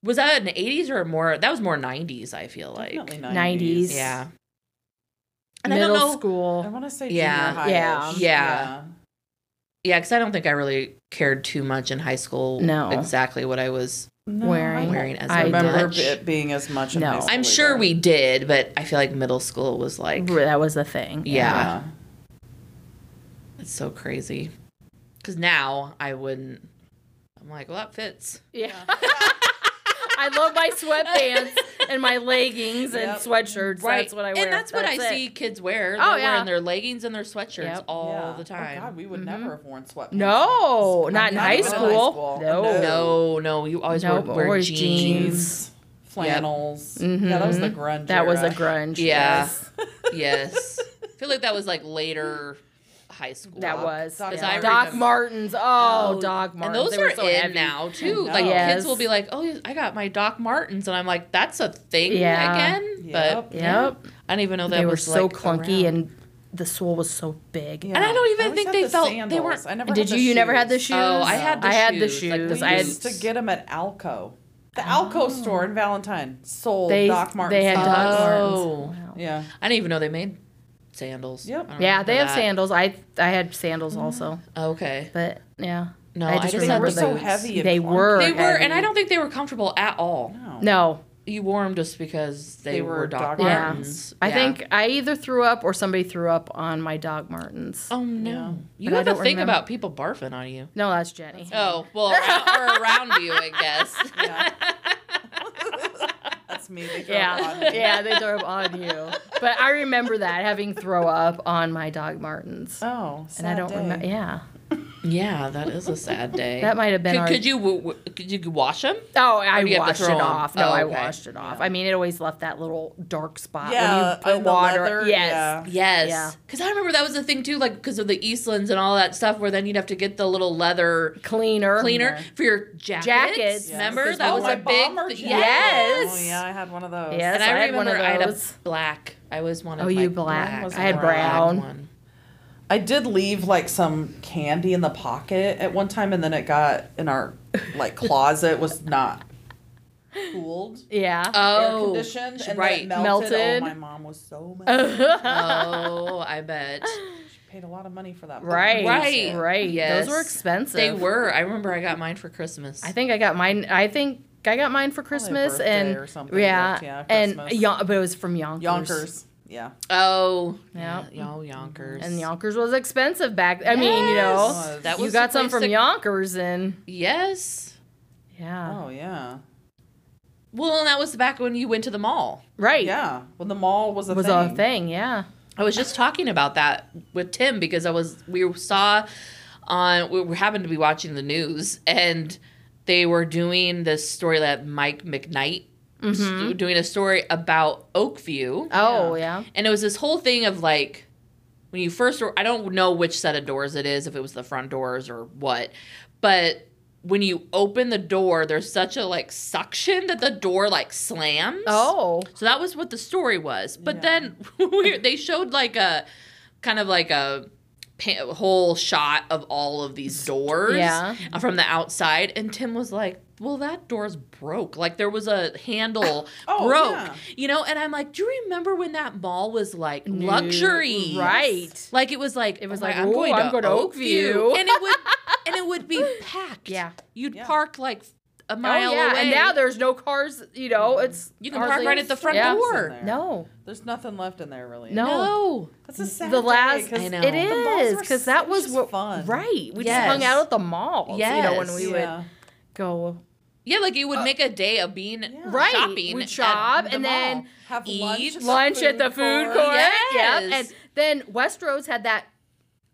B: Was that in the eighties or more? That was more nineties. I feel like.
C: Definitely
A: 90s.
B: Yeah. And I
A: Middle
B: don't know.
C: I want to say
B: Yeah.
C: junior high.
A: Yeah.
B: Yeah. Yeah, because I don't think I really cared too much in high school.
A: No.
B: exactly what I was.
C: No,
A: Wearing-
B: Wearing as
A: I
C: remember
B: much.
C: it being as much.
A: No.
C: high
B: I'm sure
C: either.
B: we did, but I feel like middle school was like
A: That was a thing.
B: Yeah. it's so crazy. Because now I wouldn't. I'm like, well, that fits.
A: Yeah. I love my sweatpants and my leggings and
C: Yep.
A: sweatshirts. That's what I wear.
B: And that's, what I
A: it.
B: see kids wear.
A: Oh,
B: They're
A: yeah.
B: wearing their leggings and their sweatshirts
A: Yep.
B: all
C: Yeah.
B: the time.
C: Oh God, we would
A: Mhm.
C: never have worn sweatpants.
A: No, not in high
C: even in high
A: school.
C: school.
A: No.
C: No.
B: no, no, you always
A: Nope,
B: wear, wear
A: always
B: jeans.
A: jeans.
C: jeans, flannels. Yeah, that was the grunge.
A: Mm-hmm. That was a grunge.
B: Yeah.
A: yes.
B: Yes. I feel like that was like later high school.
A: That was.
C: Doc
A: yeah.
B: Martens.
A: Doc Martens. Oh,
B: Oh,
A: Doc
B: And
A: Martens.
B: those
A: They
B: are
A: so
B: in
A: heavy.
B: now too. Like
A: Yes.
B: kids will be like, "Oh, I got my Doc Martens," and I'm like, "That's a thing
A: Yeah.
B: again."
C: Yep.
B: But
A: Yep.
B: I didn't even know that
A: They were
B: was
A: so
B: like,
A: clunky
B: around.
A: and the sole was so big.
C: Yeah.
B: And I don't even
C: always
B: think they
C: the
B: felt- they weren't-
C: I never
A: Did
C: had
A: you?
C: the
A: You never had the
C: shoes.
A: shoes?
B: Oh, I had the
A: I had the
B: shoes,
A: shoes.
B: like the
C: We
A: I had.
C: used to get them at Alco. The oh. Alco store in Valentine sold
A: They
C: Doc Martens.
A: they had Doc
B: Oh.
A: Martens. Wow.
C: Yeah.
B: I didn't even know they made sandals.
C: Yep.
A: Yeah, they have
B: that.
A: sandals. I I had sandals mm-hmm. also, oh,
B: Okay.
A: but yeah.
B: No,
A: I
B: I
A: just
B: just,
A: remember
B: had the
C: so heavy. and
A: They
C: clunky.
A: were.
B: They were, and I don't think they were comfortable at all.
C: No.
A: No,
B: You wore them just because they,
C: They
B: were,
C: were
B: Doc
C: Doc
A: Yeah.
B: Martens.
A: I
B: Yeah.
A: think I either threw up or somebody threw up on my Doc Martens.
B: Oh no!
C: Yeah.
B: You
A: But
B: have a
A: don't
B: thing
A: remember.
B: about people barfing on you.
A: No, that's Jenny.
B: Oh well, around, or around you, I guess.
C: Yeah. That's me. They
A: Yeah,
C: on me.
A: yeah, they throw up on you. But I remember that having throw up on my Doc Martens,
C: Oh,
A: and I don't remember. Yeah,
B: yeah, that is a sad day.
A: that might have been.
B: Could,
A: our,
B: could you w- w- could you wash them?
A: Oh, I
B: do you have to
A: washed it
B: throw 'em?
A: off. No,
B: Oh,
A: I washed it off.
C: Yeah.
A: I mean, it always left that little dark spot
C: Yeah,
A: when you put
C: on the
A: water.
C: leather,
A: yes.
C: yeah.
B: Yes.
A: Yeah.
B: Because I remember that was the thing too, like because of the Eastlands and all that stuff, where then you'd have to get the little leather
A: Cleaner.
B: cleaner for your jackets.
A: Jackets.
B: Remember that
C: oh,
B: was a big.
C: bomber
B: th-
C: jacket.
A: Yes.
C: Oh yeah, I had one of those.
A: Yes.
B: And
A: I
B: I,
A: had one
B: remember
A: of
B: I had a
A: those.
B: black. I always wanted.
A: Oh,
B: my
A: you black.
C: Was
A: I had
C: black
A: brown.
B: one.
C: I did leave like some candy in the pocket at one time, and then it got in our like closet was not cooled,
A: Yeah.
C: air
B: Oh,
C: conditioned, and
B: right.
C: then it melted.
A: Melted.
C: Oh, my mom was so mad.
B: oh, I bet.
C: she paid a lot of money for that.
A: right.
B: Right.
A: Right.
B: Yes.
A: Those were expensive.
B: They were. I remember I got mine for Christmas.
A: I think I got mine. I think I got mine for Christmas
C: birthday
A: and
C: or something
A: yeah,
C: gift, yeah,
A: and
C: Christmas.
A: Yon- but it was from Younkers.
C: Younkers. Yeah.
B: Oh,
A: Yeah.
B: yeah, y'all Younkers.
A: And Younkers was expensive back. I mean, you know,
C: Yes.
B: that
A: you
B: was
A: got
B: the
A: some from
B: to-
A: Younkers, and
B: Yes.
A: yeah,
C: Oh yeah.
B: Well, and that was back when you went to the mall.
A: right,
C: Yeah. When the mall was a
A: was
C: thing.
A: a thing. Yeah,
B: I was just talking about that with Tim because I was we saw on we happened to be watching the news and they were doing this story that Mike McKnight was mm-hmm. doing a story about Oakview.
A: Oh yeah,
B: and it was this whole thing of like when you first I don't know which set of doors it is if it was the front doors or what but when you open the door there's such a like suction that the door like slams.
A: Oh.
B: So that was what the story was. But
C: Yeah.
B: then they showed like a kind of like a pa- whole shot of all of these doors
A: Yeah.
B: from the outside. And Tim was like, well, that door's broke. Like there was a handle
C: Oh,
B: broke,
C: yeah.
B: you know? And I'm like, do you remember when that mall was like luxury?
A: right?
B: Like it was like
A: It was
B: oh my-
A: like, "Ooh, I'm going to Oakview."
B: and it would and it would be packed.
A: Yeah.
B: you'd
C: Yeah.
B: park like a
A: Oh
B: mile
A: yeah,
B: away.
A: and now there's no cars. You know, it's
B: you can park right at the front
A: yeah.
B: door.
C: There.
A: No,
C: There's nothing left in there really.
A: No.
B: No.
C: That's a sad
A: the
C: day,
A: last
C: 'cause
B: I know.
A: it
C: the malls
A: is because that
C: was
A: was what
C: fun.
A: right. We
B: Yes.
A: just hung out at the malls. you know when we
C: Yeah.
A: would go
B: Yeah, like you would uh, make a day of being
A: right.
B: shopping.
A: We'd
B: at
A: shop
B: the
A: and
B: mall.
A: then
C: Have
B: Eat
C: lunch, at the
A: lunch at the food court. Yep.
B: Yes.
A: And then Westroads had that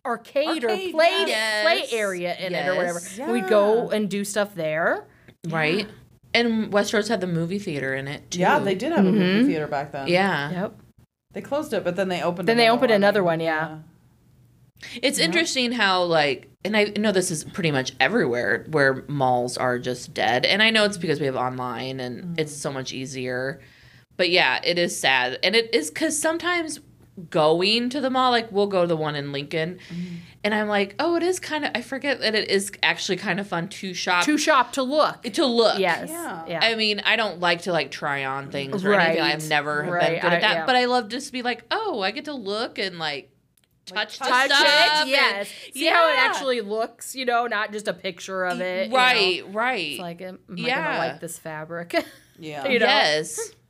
A: arcade, or play
B: yes.
A: play area in it or whatever.
B: Yes.
A: We'd go and do stuff there.
B: Right. And Westroads had the movie theater in it too.
C: Yeah, they did have a
A: Mhm.
C: movie theater back then.
B: Yeah,
A: Yep.
C: They closed it, but then they opened.
A: Then they opened
C: one.
A: another one, yeah.
B: it's interesting how like, and I know this is pretty much everywhere where malls are just dead, and I know it's because we have online and it's so much easier. But yeah, it is sad, and it is because sometimes going to the mall, like we'll go to the one in Lincoln, mm-hmm. and I'm like, oh, it is kind of. I forget that it is actually kind of fun to shop
A: To shop to look.
B: to look.
A: Yes.
C: Yeah.
A: Yeah.
B: I mean, I don't like to like try on things or
A: Right.
B: anything. I've never
A: Right.
B: been good at
A: I-
B: that.
A: yeah.
B: But I love just to be like, oh, I get to look and like touch, the
A: touch
B: stuff
A: it.
B: and-
A: Yes. See how it actually looks, you know, not just a picture of it. you know.
B: Right, right.
A: It's like, am I
B: Yeah.
A: gonna like this fabric?
C: Yeah.
A: You know?
B: yes.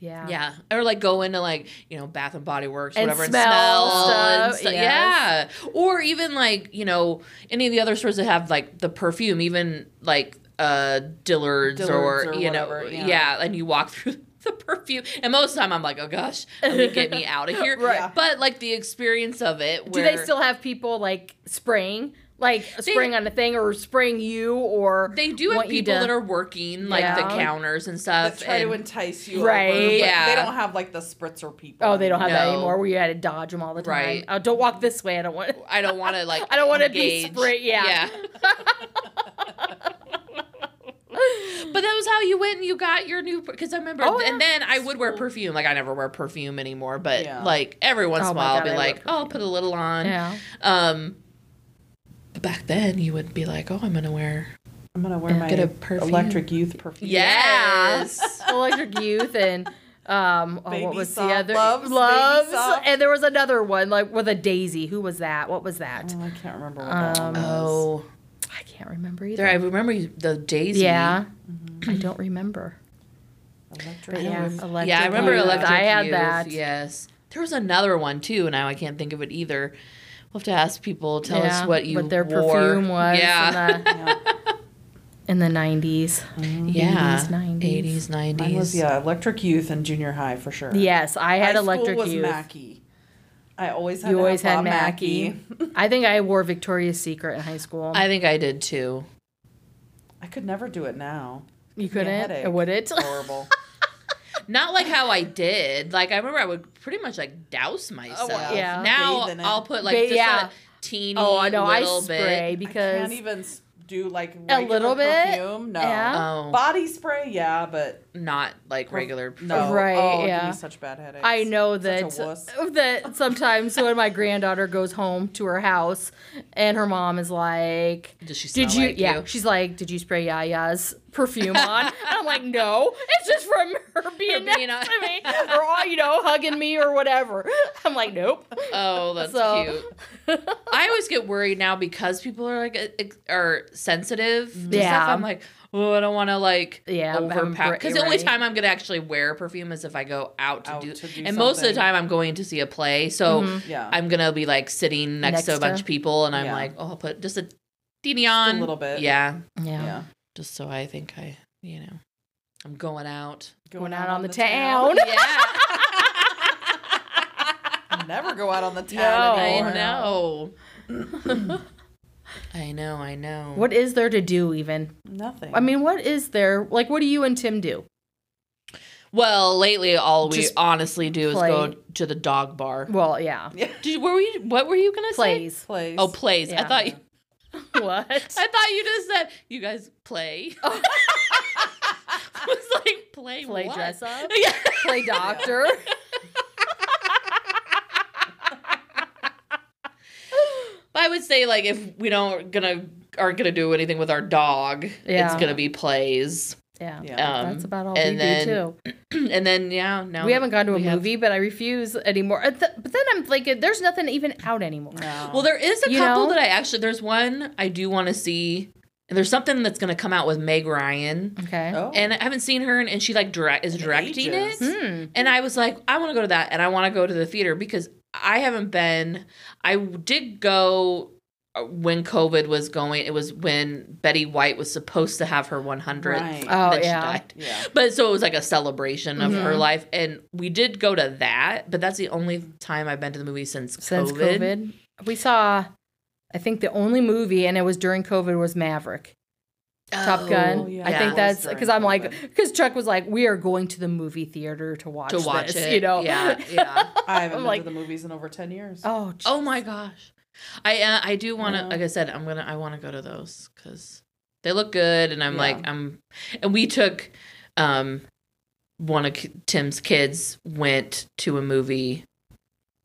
A: yeah.
B: Yeah. Or like go into like, you know, Bath and Body Works,
A: And
B: whatever,
A: smell
B: and smell and
A: stuff,
B: stu-
A: yes.
B: Yeah. Or even like, you know, any of the other stores that have like the perfume, even like uh Dillard's,
C: Dillard's
B: or,
C: or
B: you know, yeah.
C: yeah.
B: and you walk through the perfume. And most of the time I'm like, oh gosh, let me get me out of here.
A: Right.
B: But like the experience of it
A: Do they still have people like spraying, like spraying on a thing, or spraying you, or
B: they do have
A: want you
B: people
A: to-
B: that are working like the counters and stuff
C: That
B: stuff.
C: try to entice you.
A: Right.
C: Over, but
B: Yeah.
C: They don't have like the spritzer people.
A: Oh, they don't have that anymore. Where you had to dodge them all the time.
B: Right.
A: Oh, don't walk this way. I don't want.
B: I don't want to like.
A: I don't wanna be
B: engage.
A: sprayed- yeah.
B: but that was how you went and you got your new because I remember
A: Oh,
B: and then I would wear perfume like I never wear perfume anymore but
C: Yeah.
B: like every once
A: Oh
B: in a
A: my
B: while I'll be
A: I
B: like oh I'll put a little on
A: Yeah.
B: um but back then you would be like oh I'm gonna wear
C: I'm gonna wear my
B: Get a
C: electric youth perfume.
B: yes
A: Electric Youth and um oh,
C: Baby
A: what was the other
C: Loves, Baby
A: Loves
C: Soft.
A: and there was another one like with a daisy. Who was that? What was that?
C: Oh, I can't remember what
A: Um,
C: one was.
B: oh
A: I can't remember either.
B: there I remember the Daisy
A: yeah, I don't remember.
C: Electric
A: But yeah,
C: Youth.
A: electric
B: yeah I remember
A: Youth.
B: electric
A: I had
B: Youth,
A: that.
B: yes there was another one too now I can't think of it either we'll have to ask people tell
A: Yeah,
B: us what you
A: what their
B: wore.
A: perfume was
B: yeah
A: in the, in the 90s.
B: yeah
A: 80s, 90s.
B: 80s 90s
C: Mine was yeah, Electric Youth and junior high for sure.
A: Yes, I had
C: High
A: Electric
C: school was
A: Youth.
C: Mackie. I always had
A: You always had
C: Bob
A: Mackie. I think I wore Victoria's Secret in high school.
B: I think I did too.
C: I could never do it now.
A: you couldn't?
C: headache.
A: Or would it?
C: Horrible.
B: Not like how I did. Like I remember I would pretty much like douse myself.
A: Oh, yeah.
B: Now
C: Bathe in it.
B: I'll put like
A: Ba-
B: just
A: yeah.
B: a teeny
A: Oh, I know. I
B: little
A: spray
B: bit.
C: I
A: because
C: can't even do like
A: A little bit?
C: perfume. No.
A: Yeah.
B: Oh,
C: Body spray, yeah, but
B: not like regular.
C: no.
A: Right,
C: Oh,
A: yeah.
C: Give me such bad headaches.
A: I know
C: Such a
A: that
C: wuss.
A: that sometimes when my granddaughter goes home to her house and her mom is like,
B: Does she smell
A: "Did you?"
B: like
A: yeah,
B: you?
A: she's like, "Did you spray Yaya's perfume on?" and I'm like, "No, it's just from her being,
B: being
A: next
B: on-
A: to me or you know hugging me or whatever." I'm like, "Nope."
B: Oh, that's
A: So-
B: cute. I always get worried now because people are like ex- are sensitive to
A: Yeah.
B: stuff. I'm like, oh, I don't want to like
A: Yeah, I'm- I'm
B: overpower. Because the only
A: right.
B: time I'm gonna actually wear perfume is if I go out to
C: Out
B: do.
C: to do
B: and most of the time, I'm going to see a play, so
A: Mhm.
C: Yeah.
B: I'm gonna be like sitting next,
A: Next
B: to a bunch
A: to-
B: of people, and I'm
C: Yeah.
B: like, oh, I'll put just a teeny on, a
C: little bit.
B: yeah,
A: Yeah.
C: yeah.
B: Just so I think I, you know, I'm going out.
A: Going out on the town.
B: yeah, I
C: Never go out on the
A: No.
C: town
B: I
C: anymore.
B: know. I know, I know.
A: What is there to do even?
C: Nothing.
A: I mean, what is there? Like, what do you and Tim do?
B: Well, lately, all we
A: Just
B: honestly do is go to the dog bar.
A: Well, yeah,
C: yeah.
B: Did were we? What were you gonna say?
A: plays.
C: Plays.
B: Oh, plays. I thought you.
A: what?
B: I thought you just said you guys play.
A: Oh.
B: I was like play.
A: Play
B: what?
A: dress up.
B: Yeah.
A: Play doctor.
B: But I would say like if we don't gonna aren't gonna do anything with our dog, it's gonna be plays.
A: Yeah,
C: Yeah.
B: Um,
A: that's about all we
B: then
A: do too.
B: and then yeah, now
A: we haven't gone to a
B: we have-
A: movie, but I refuse anymore. Uh, But then I'm like, there's nothing even out anymore.
C: No.
B: Well, there is a
A: You
B: couple
A: know?
B: that I actually there's one I do want to see, and there's something that's gonna come out with Meg Ryan,
A: Okay.
C: oh.
B: and I haven't seen her, and, and she like direct is directing
C: ages.
B: it.
A: Hmm.
B: And I was like, I want to go to that, and I want to go to the theater because I haven't been. I did go when COVID was going. It was when Betty White was supposed to have her 100th.
C: Right.
A: Oh,
B: that
A: yeah.
B: she died.
C: yeah.
B: But so it was like a celebration of her
A: Mhm.
B: life, and we did go to that. But that's the only time I've been to the movie since,
A: Since
B: COVID.
A: COVID. we saw. I think the only movie, and it was during COVID, was Maverick. Top Gun.
C: Oh, yeah.
A: I think
C: It
A: that's because I'm like, because Chuck was like, we are going to the movie theater to watch
B: to watch
A: this,
B: it.
A: you know?
B: Yeah, yeah.
C: I haven't
A: I'm
C: been
A: like,
C: to the movies in over 10 years.
A: oh,
B: oh my gosh, I uh, I do want to.
C: Yeah.
B: Like I said, I'm gonna. I want to go to those because they look good, and I'm
C: Yeah.
B: like I'm. And we took, um, one of Tim's kids went to a movie.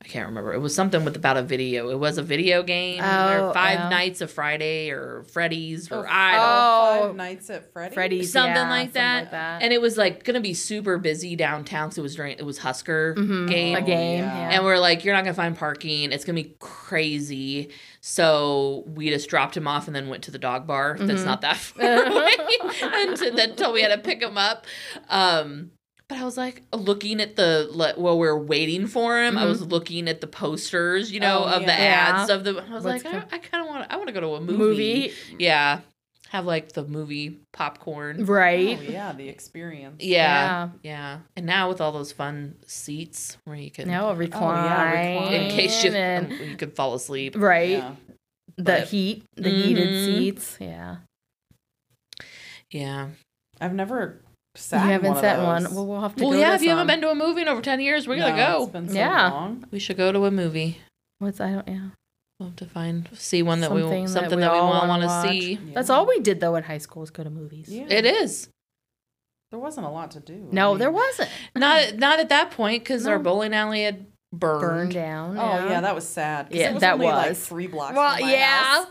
B: I can't remember. It was something with about a video. It was a video game
A: Oh,
B: or Five
A: yeah.
B: Nights of Friday or Freddy's or
C: Oh,
B: I don't
A: Oh.
C: Five Nights at Freddy's.
A: Freddy's,
B: something
A: yeah,
B: like
A: something
B: that.
A: like that.
B: and it was like gonna be super busy downtown because it was during it was Husker
A: Mhm,
B: game.
A: a game,
C: yeah.
A: yeah.
B: And we're like, you're not gonna find parking. It's gonna be crazy. So we just dropped him off and then went to the dog bar. That's
A: Mhm.
B: not that far away. and then until we had to pick him up. Um, but I was like looking at the like, while we are waiting for him. I
A: Mhm.
B: was looking at the posters, you know,
C: Oh,
B: of the
A: yeah.
B: ads of the. I was
A: What's
B: like, I, I kind of want. I want to go to a movie.
A: movie,
B: Yeah, have like the movie popcorn.
A: right?
C: Oh, yeah, the experience.
B: Yeah, yeah. And now with all those fun seats where you can,
A: Now a recline,
C: recline.
B: in case you
A: and-
B: you could fall asleep.
A: right,
C: Yeah.
A: the
B: But-
A: heat, the heated
B: Mhm.
A: seats, yeah.
B: Yeah.
C: I've never sat
A: you haven't
C: one of
A: sat one. Well, we'll have to
B: Well,
A: go
B: yeah.
A: to
B: If you haven't been to a movie in over ten years, we're gonna
C: No,
B: go.
C: It's been so
A: Yeah.
C: long.
B: We should go to a movie.
A: What's I don't yeah.
B: We'll have to find see one that
A: Something
B: we
A: that
B: something
A: we
B: that we,
A: all
B: want
A: wanna
B: see.
C: Yeah.
A: That's all we did though in high school was go to movies.
C: Yeah.
B: It is
C: There wasn't a lot to do. I
A: No,
C: mean-
A: there wasn't.
B: not not at that point because our bowling alley had burned.
A: Burned down.
C: Oh yeah, that was sad.
A: Yeah,
C: it was
A: that
C: only, like,
A: was.
C: three blocks.
A: Well,
C: from my
A: yeah.
C: house.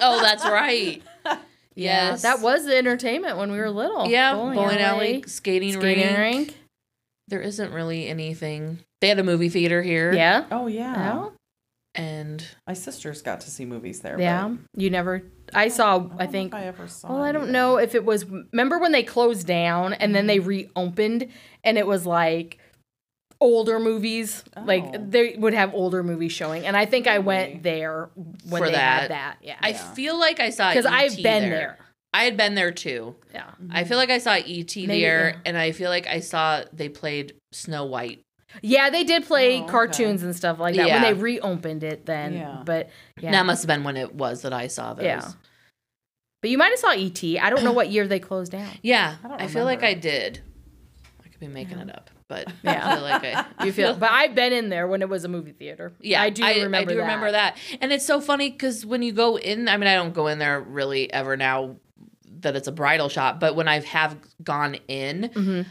B: Oh, that's right.
A: yeah,
B: yes.
A: that was the entertainment when we were little.
B: yeah, bowling, alley, skating,
A: skating
B: rink.
A: rink.
B: There isn't really anything. They had a movie theater here.
A: Yeah.
C: Oh yeah.
A: Oh,
B: and
C: My sisters got to see movies there.
A: yeah.
C: but
A: You never. I saw.
C: don't
A: I
C: know
A: think.
C: if I ever saw.
A: Well, I don't
C: either.
A: know if it was. Remember when they closed down and then they mm-hmm. reopened and it was like older movies.
C: Oh.
A: Like they would have older movies showing, and I think I went there when
B: For
A: they
B: that.
A: had that. Yeah,
B: I
C: Yeah.
B: feel like I saw
A: because I've been there.
B: I had been there too.
A: Yeah.
B: I feel like I saw ET
A: Maybe,
B: there,
A: yeah.
B: and I feel like I saw they played Snow White.
A: Yeah, they did play
C: Oh, okay.
A: cartoons and stuff like that when they reopened it. Then,
C: Yeah.
A: but yeah,
B: That must have been when it was that I saw those.
A: Yeah. but you might have saw ET. I don't know what year they closed down.
B: Yeah,
C: I
B: I,
C: don't
B: feel like I did. I could be making it up, but
A: Yeah.
B: I feel like I.
A: You feel, but I've been in there when it was a movie theater.
B: Yeah,
A: I do remember.
B: I do
A: that.
B: remember that, and it's so funny because when you go in, I mean, I don't go in there really ever now that it's a bridal shop, but when I have gone in,
A: Mhm.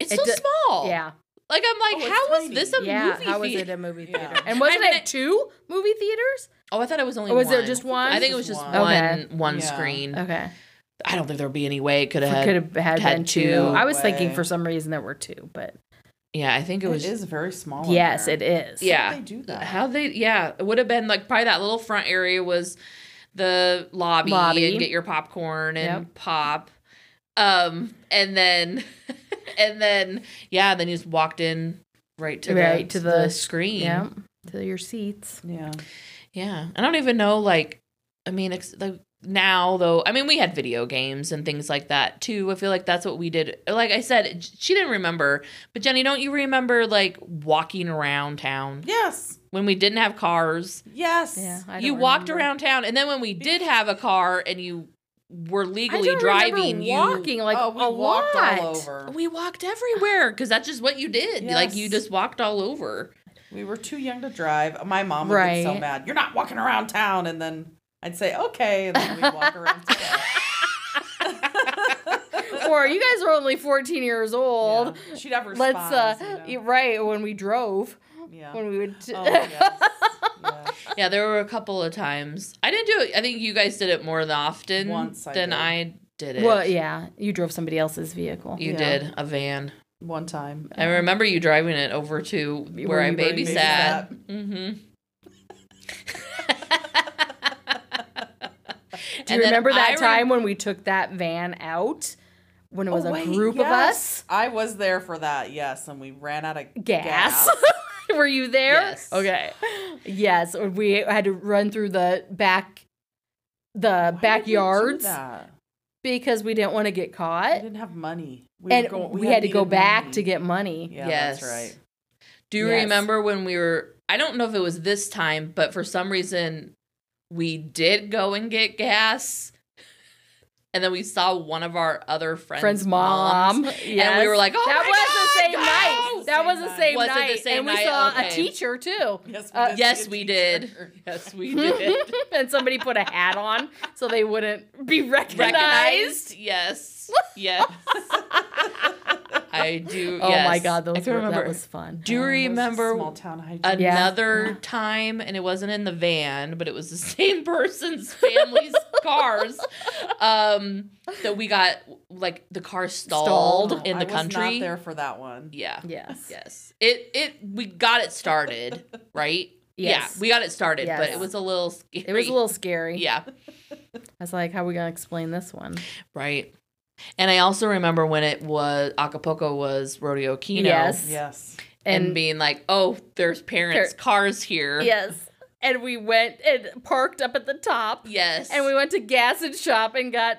B: it's
A: It
B: so
A: do-
B: small.
A: Yeah,
B: like I'm like,
C: Oh, it's
B: how is
C: tiny.
B: this a
A: yeah.
B: movie?
A: How was
B: theater?
A: it a movie
C: Yeah.
A: theater? And wasn't
B: I mean,
A: it two movie theaters?
B: Oh, I thought it was only.
A: Or was
B: one.
A: there just one?
B: I think it was just
C: Just
B: one
C: one.
A: Okay.
B: one
C: Yeah.
B: screen.
A: Okay,
B: I don't think there'd be any way it could have.
A: could have had,
B: had
A: been two.
B: two.
A: I was thinking for some reason there were two, but
B: Yeah, I think it
C: It
B: was It
C: is very small.
A: Yes,
C: there.
A: it is.
B: Yeah.
C: How do they do that?
B: How they yeah, it would have been like probably that little front area was the lobby,
A: Lobby.
B: and get your popcorn and
A: Yep.
B: pop. Um and then and then yeah, then you just walked in right to
A: Right
B: the,
A: to the-
B: screen.
A: Yeah. To your seats.
C: Yeah.
B: Yeah. I don't even know like I mean ex- like now though I mean we had video games and things like that too. I feel like that's what we did. Like I said she didn't remember, but Jenny, don't you remember like walking around town
C: Yes.
B: when we didn't have cars?
C: Yes.
A: Yeah. I
B: you
A: don't
B: walked
A: remember.
B: around town and then when we did have a car and you were
A: I
B: legally
A: don't remember
B: driving you
A: walking like
C: oh, we
A: a
C: walked
A: lot.
C: all over.
B: we walked everywhere because that's just what you did like you just walked all over
C: We were too young to drive. My mom would get so mad. You're not walking around town, and then I'd say okay, and then we'd walk around town.
A: or you guys are only 14 years old.
C: Yeah. She'd have her
A: Let's uh
C: spies,
A: y-
C: you know?
A: right when we drove
C: Yeah.
A: when we would t-
C: Oh, yes. Yeah.
B: yeah there were a couple of times i didn't do it i think you guys did it more than often
C: Once I
B: than
C: did.
B: i did it
A: well yeah you drove somebody else's vehicle
B: you
C: Yeah.
B: did a van
C: One time.
B: i remember you driving it over to where,
A: Where
B: i babysat
C: babysat.
B: mm-hmm
A: do you remember that time when we took that van out when it was
C: Oh,
A: a
C: wait,
A: group of us
C: I was there for that, yes, and we ran out of
A: gas, were you there
B: Yes.
A: okay yes we had to run through the back the
C: Why did we do
A: backyards
C: that?
A: because we didn't want to get caught.
C: We didn't have money. We
A: and
C: were go-
A: we, had to go back
C: money.
A: to get money
C: Yeah,
B: Yes.
C: that's right.
B: Do you
A: Yes.
B: remember when we were? I don't know if it was this time, but for some reason, we did go and get gas, and then we saw one of our other friends'
A: friend's mom.
B: moms,
A: yes.
B: and we were like, "Oh
A: that
B: my
A: was
B: God,
A: the same
B: go!"
A: night. That was the same
C: Was
B: it the
A: night.
B: same
A: and we
B: night?
A: saw
B: Okay.
A: a teacher too.
C: Yes,
A: Uh,
B: Yes, we did. Yes, we did.
A: and somebody put a hat on so they wouldn't be recognized.
B: Recognized? Yes, yes. I do.
A: Oh
B: yes.
A: my god,
B: I
A: those
B: can
A: were,
B: remember.
A: that was fun.
B: Do you
C: Oh, it was a
B: remember
C: small town hygiene?
A: Yeah.
B: another time and it wasn't in the van but it was the same person's family's cars um that we got like the car stalled,
A: Stalled.
B: in
C: I
B: the
C: was
B: country
C: not there for that one.
B: yeah
A: Yes.
B: yes it it we got it started right
A: Yes.
B: yeah we got it started but it was a little scary
A: It was a little scary.
B: yeah
A: I was like, how are we gonna explain this one?
B: right and i also remember when it was acapulco was rodeo kino
A: Yes.
C: Yes.
B: and,
A: And,
B: being like oh there's parents
A: Par-
B: cars here
A: yes. And we went and parked up at the top.
B: yes
A: And we went to gas and shop and got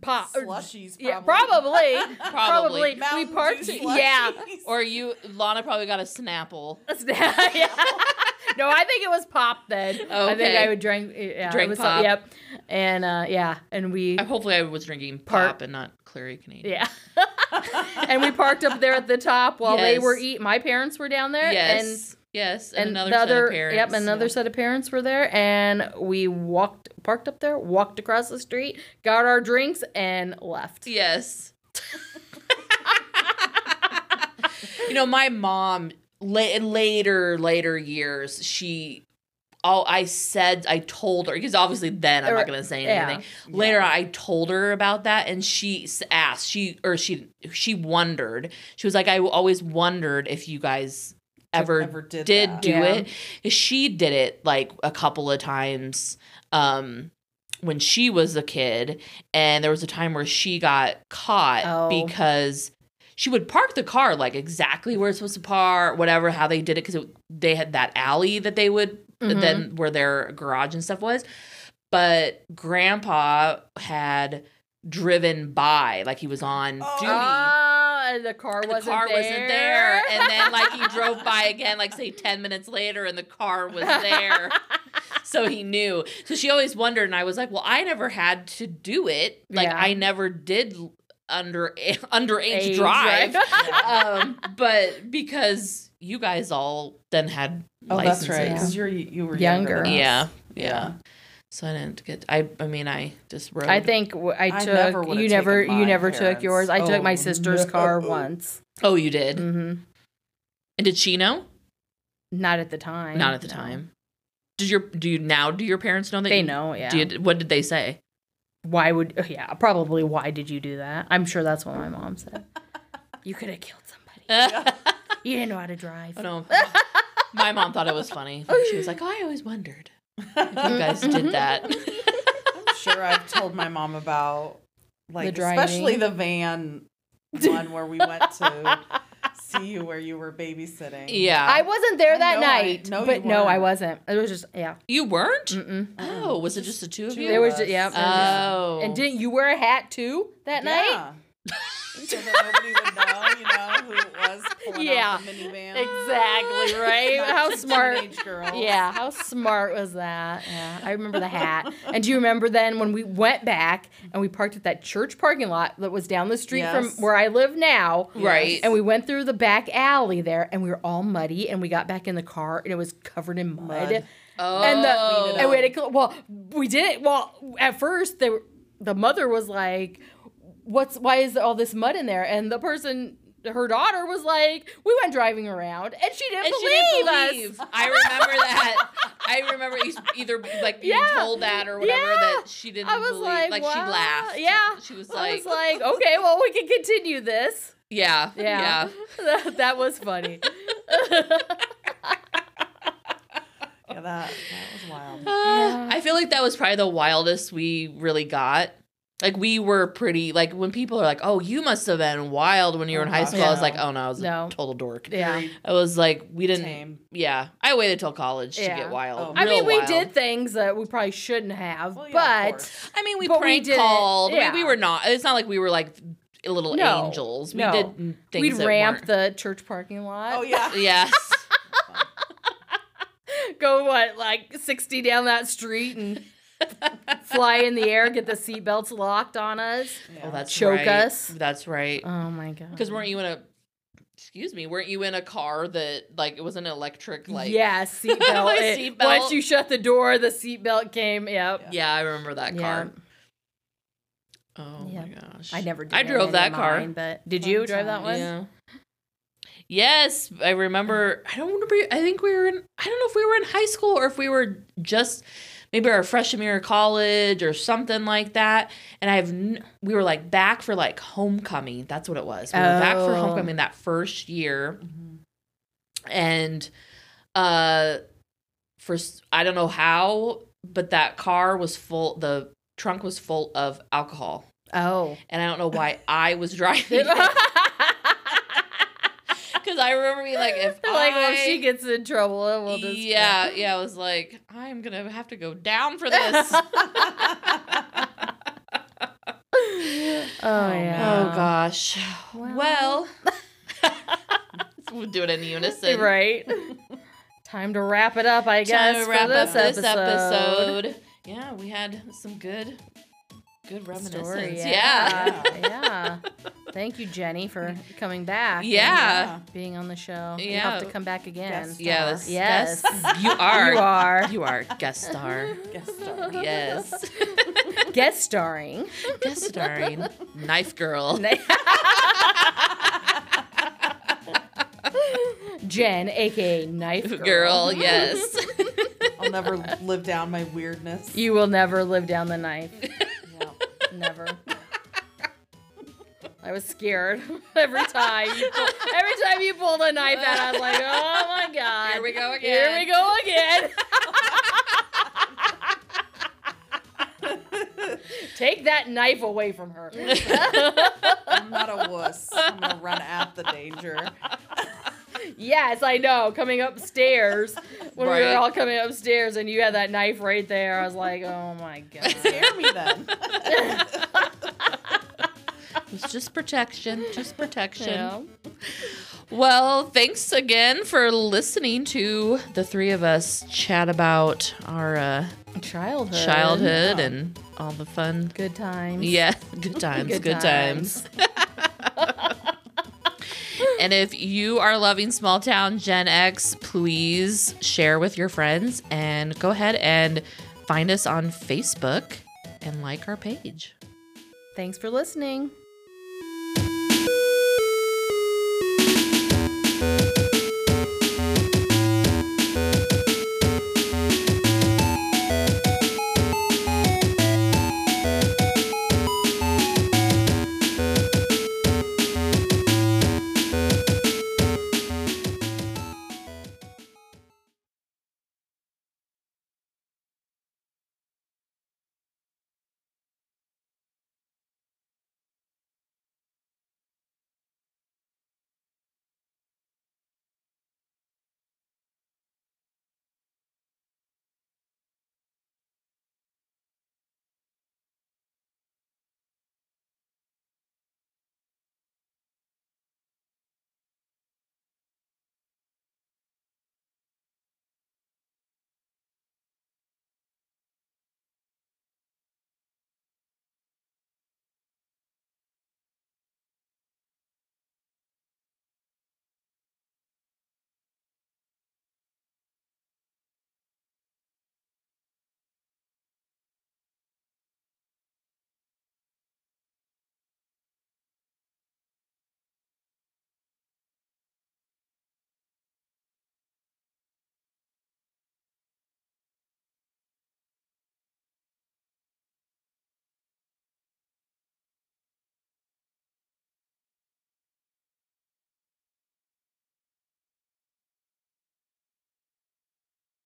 A: pop. or-
C: Slushies,
A: Yeah,
C: probably.
A: probably.
B: Probably.
A: probably. We parked.
C: Dew
A: Yeah.
B: Or you, Lana probably got a Snapple.
A: yeah. No, I think it was pop then. Okay. I think I would drink. Yeah,
B: Drank
A: it was
B: pop.
A: Yep. And uh, yeah, and we
B: I, hopefully, I was drinking
A: Part-
B: pop and not Clear Canadian.
A: yeah, and we parked up there at the top while they were eating. My parents were down there. And
B: Yes. yes. And,
A: and
B: another
A: the
B: set
A: other,
B: of parents.
A: Yep, another
C: yeah.
A: set of parents were there, and we walked, parked up there, walked across the street, got our drinks, and left.
B: Yes. you know, my mom, la- in later, later years, she. Oh, I said I told her because obviously then I'm
A: Or-
B: not gonna say
A: yeah.
B: anything. Later, I told her about that, and she asked she or she she wondered. She was like, I always wondered if you guys ever,
C: ever did
B: did, do
A: Yeah.
B: it. She did it like a couple of times um, when she was a kid, and there was a time where she got caught
A: Oh.
B: because she would park the car like exactly where it's supposed to park, whatever how they did it because they had that alley that they would
A: Mhm.
B: then where their garage and stuff was. But Grandpa had driven by like he was on
C: Oh.
B: duty.
A: Ah, and the car
B: The
A: wasn't
B: car
A: there.
B: wasn't there, and then like he drove by again, like say ten minutes later, and the car was there. so he knew. So she always wondered, and I was like, "Well, I never had to do it. Like
A: Yeah.
B: I never did under underage
A: Age,
B: drive.
A: right?
B: um, but because you guys all then had
C: Oh,
B: licenses.
C: that's right.
A: Yeah.
C: Because you're you were
A: Younger.
C: younger.
B: Yeah, yeah,
C: Yeah.
B: So I didn't get. I. I mean, I just rode.
A: I think I took.
C: never
A: you never.
C: taken
A: You
C: my
A: never took yours. I took my
C: Oh,
A: sister's
C: no.
A: car once.
B: Oh, you did.
A: Mm-hmm.
B: And did she know?
A: Not at the time.
B: Not at the
A: no.
B: time. Did your do you now? Do your parents know that
A: They
B: you,
A: know. Yeah.
B: Do you, what did they say?
A: why would? oh, Yeah. Probably. Why did you do that? I'm sure that's what my mom said. you could have killed somebody. You didn't know how to drive.
B: Oh, no. My mom thought it was funny. She was like, oh, I always wondered if you guys did mm-hmm. that.
C: I'm sure I've told my mom about like
A: driving.
C: especially the van one where we went to see you where you were babysitting.
B: Yeah.
A: I wasn't there
C: I
A: that
C: know I-
A: night,
C: no, you
A: but no, I wasn't. It was just yeah.
B: you weren't?
A: Mm-mm.
B: Oh, was it just the two of
C: Two
B: you?
A: There was just, yeah.
B: Oh.
A: And didn't you wear a hat too that night?
C: Yeah. so that nobody would know, you know, who it was pulling
A: Yeah.
C: out the minivan.
A: Exactly right. How smart.
C: teenage girls.
A: Yeah, how smart was that? Yeah, I remember the hat. And do you remember then when we went back and we parked at that church parking lot that was down the street
C: Yes.
A: from where I live now?
B: Right.
A: And we went through the back alley there and we were all muddy and we got back in the car and it was covered in mud.
C: Mud.
B: Oh.
A: And the
C: oh.
A: and we had to cl- well we did it well at first they were, the mother was like what's why is all this mud in there and the person her daughter was like we went driving around and she didn't
B: and
A: believe
B: she didn't
A: us.
B: I remember that. I remember either like being
A: Yeah.
B: told that or whatever
A: Yeah.
B: that she didn't
A: I was
B: believe.
A: like,
B: Like, she
A: wow.
B: laughed.
A: Yeah.
B: She was
A: I
B: like,
A: was like, okay, well, we can continue this.
B: yeah,
A: Yeah,
B: yeah.
A: that, that was funny.
C: Yeah, that that was wild.
B: Uh, I feel like that was probably the wildest we really got. Like we were pretty like when people are like, "Oh, you must have been wild when you were in high
C: Oh,
B: school." I was like, "Oh no, I was
A: No.
B: a total dork."
A: yeah,
C: Very
B: I was like, we didn't.
C: tame.
B: Yeah, I waited till college to get wild.
C: Oh.
A: I mean, we
B: wild.
A: did things that we probably shouldn't have,
C: Well, yeah,
A: but.
B: I mean, we
A: but we
B: prank
A: did it,
B: called.
A: yeah.
B: We, we were not. It's not like we were like little
A: No,
B: angels. We
A: no.
B: did things
A: we'd
B: that
A: ramp
B: weren't.
A: the church parking lot.
C: Oh yeah.
B: Yes.
A: Go what, like sixty down that street and fly in the air, get the seatbelts locked on us.
C: Yeah.
B: Oh, that's
A: Choke
B: right.
A: us.
B: That's right.
A: Oh my god.
B: Because weren't you in a? Excuse me. Weren't you in a car that like it was an electric like?
A: yeah, seatbelt.
B: My
A: It-
B: seatbelt.
A: Once you shut the door, the seatbelt came. Yep.
B: Yeah, I remember that
A: Yeah.
B: car. Oh
A: Yeah.
B: my gosh.
A: I never did.
B: I drove that car.
A: mine, but did you
C: Fun
A: drive that one?
B: Yeah. Yes, I remember. I don't remember. I think we were in. I don't know if we were in high school or if we were just maybe our freshman year of college or something like that. And I've n- we were like back for like homecoming. That's what it was. We were back for
A: Oh.
B: homecoming that first year,
C: Mhm.
B: and uh, for I don't know how, but that car was full. The trunk was full of alcohol,
A: Oh.
B: and I don't know why I was driving. it. Because I remember being like, if
A: like, well,
B: I,
A: if she gets in trouble, then we'll just
B: yeah, yeah, I was like, I'm gonna have to go down for this.
A: Oh, oh, yeah.
B: Oh gosh.
A: Well.
B: Well, we'll do it in unison.
A: right. Time to wrap it up, I
B: Time
A: guess.
B: to wrap
A: for this
B: up this
A: episode.
B: episode. Yeah, we had some good, good reminiscence.
A: Story,
B: yeah.
A: yeah. yeah. Thank you, Jenny, for coming back.
B: Yeah.
A: and Being on the show. You
B: Yeah.
A: have to come back again.
C: Guest
B: Yeah.
C: star.
A: Yes.
B: yes. You are.
A: You are.
B: You are guest star.
C: Guest star.
B: Yes.
A: Guest starring.
B: guest starring. Knife girl.
A: Jen, aka Knife Girl.
B: Girl, yes.
C: I'll never live down my weirdness.
A: You will never live down the knife. Never. I was scared every time. You pull, every time you pulled a knife out, I was like, "Oh my god!"
B: Here we go again.
A: Here we go again. Take that knife away from her.
C: I'm not a wuss. I'm gonna run at the danger.
A: Yes, I know. Coming upstairs when we were all coming upstairs, and you had that knife right there. I was like, "Oh my god!"
C: Scare me then.
B: It's just protection. Just protection.
A: Yeah.
B: Well, thanks again for listening to the three of us chat about our uh,
A: Childhood.
B: childhood
C: Yeah.
B: and all the fun.
A: Good times.
B: Yeah, good times, good, times. and if you are loving small town Gen X, please share with your friends and go ahead and find us on Facebook and like our page.
A: Thanks for listening.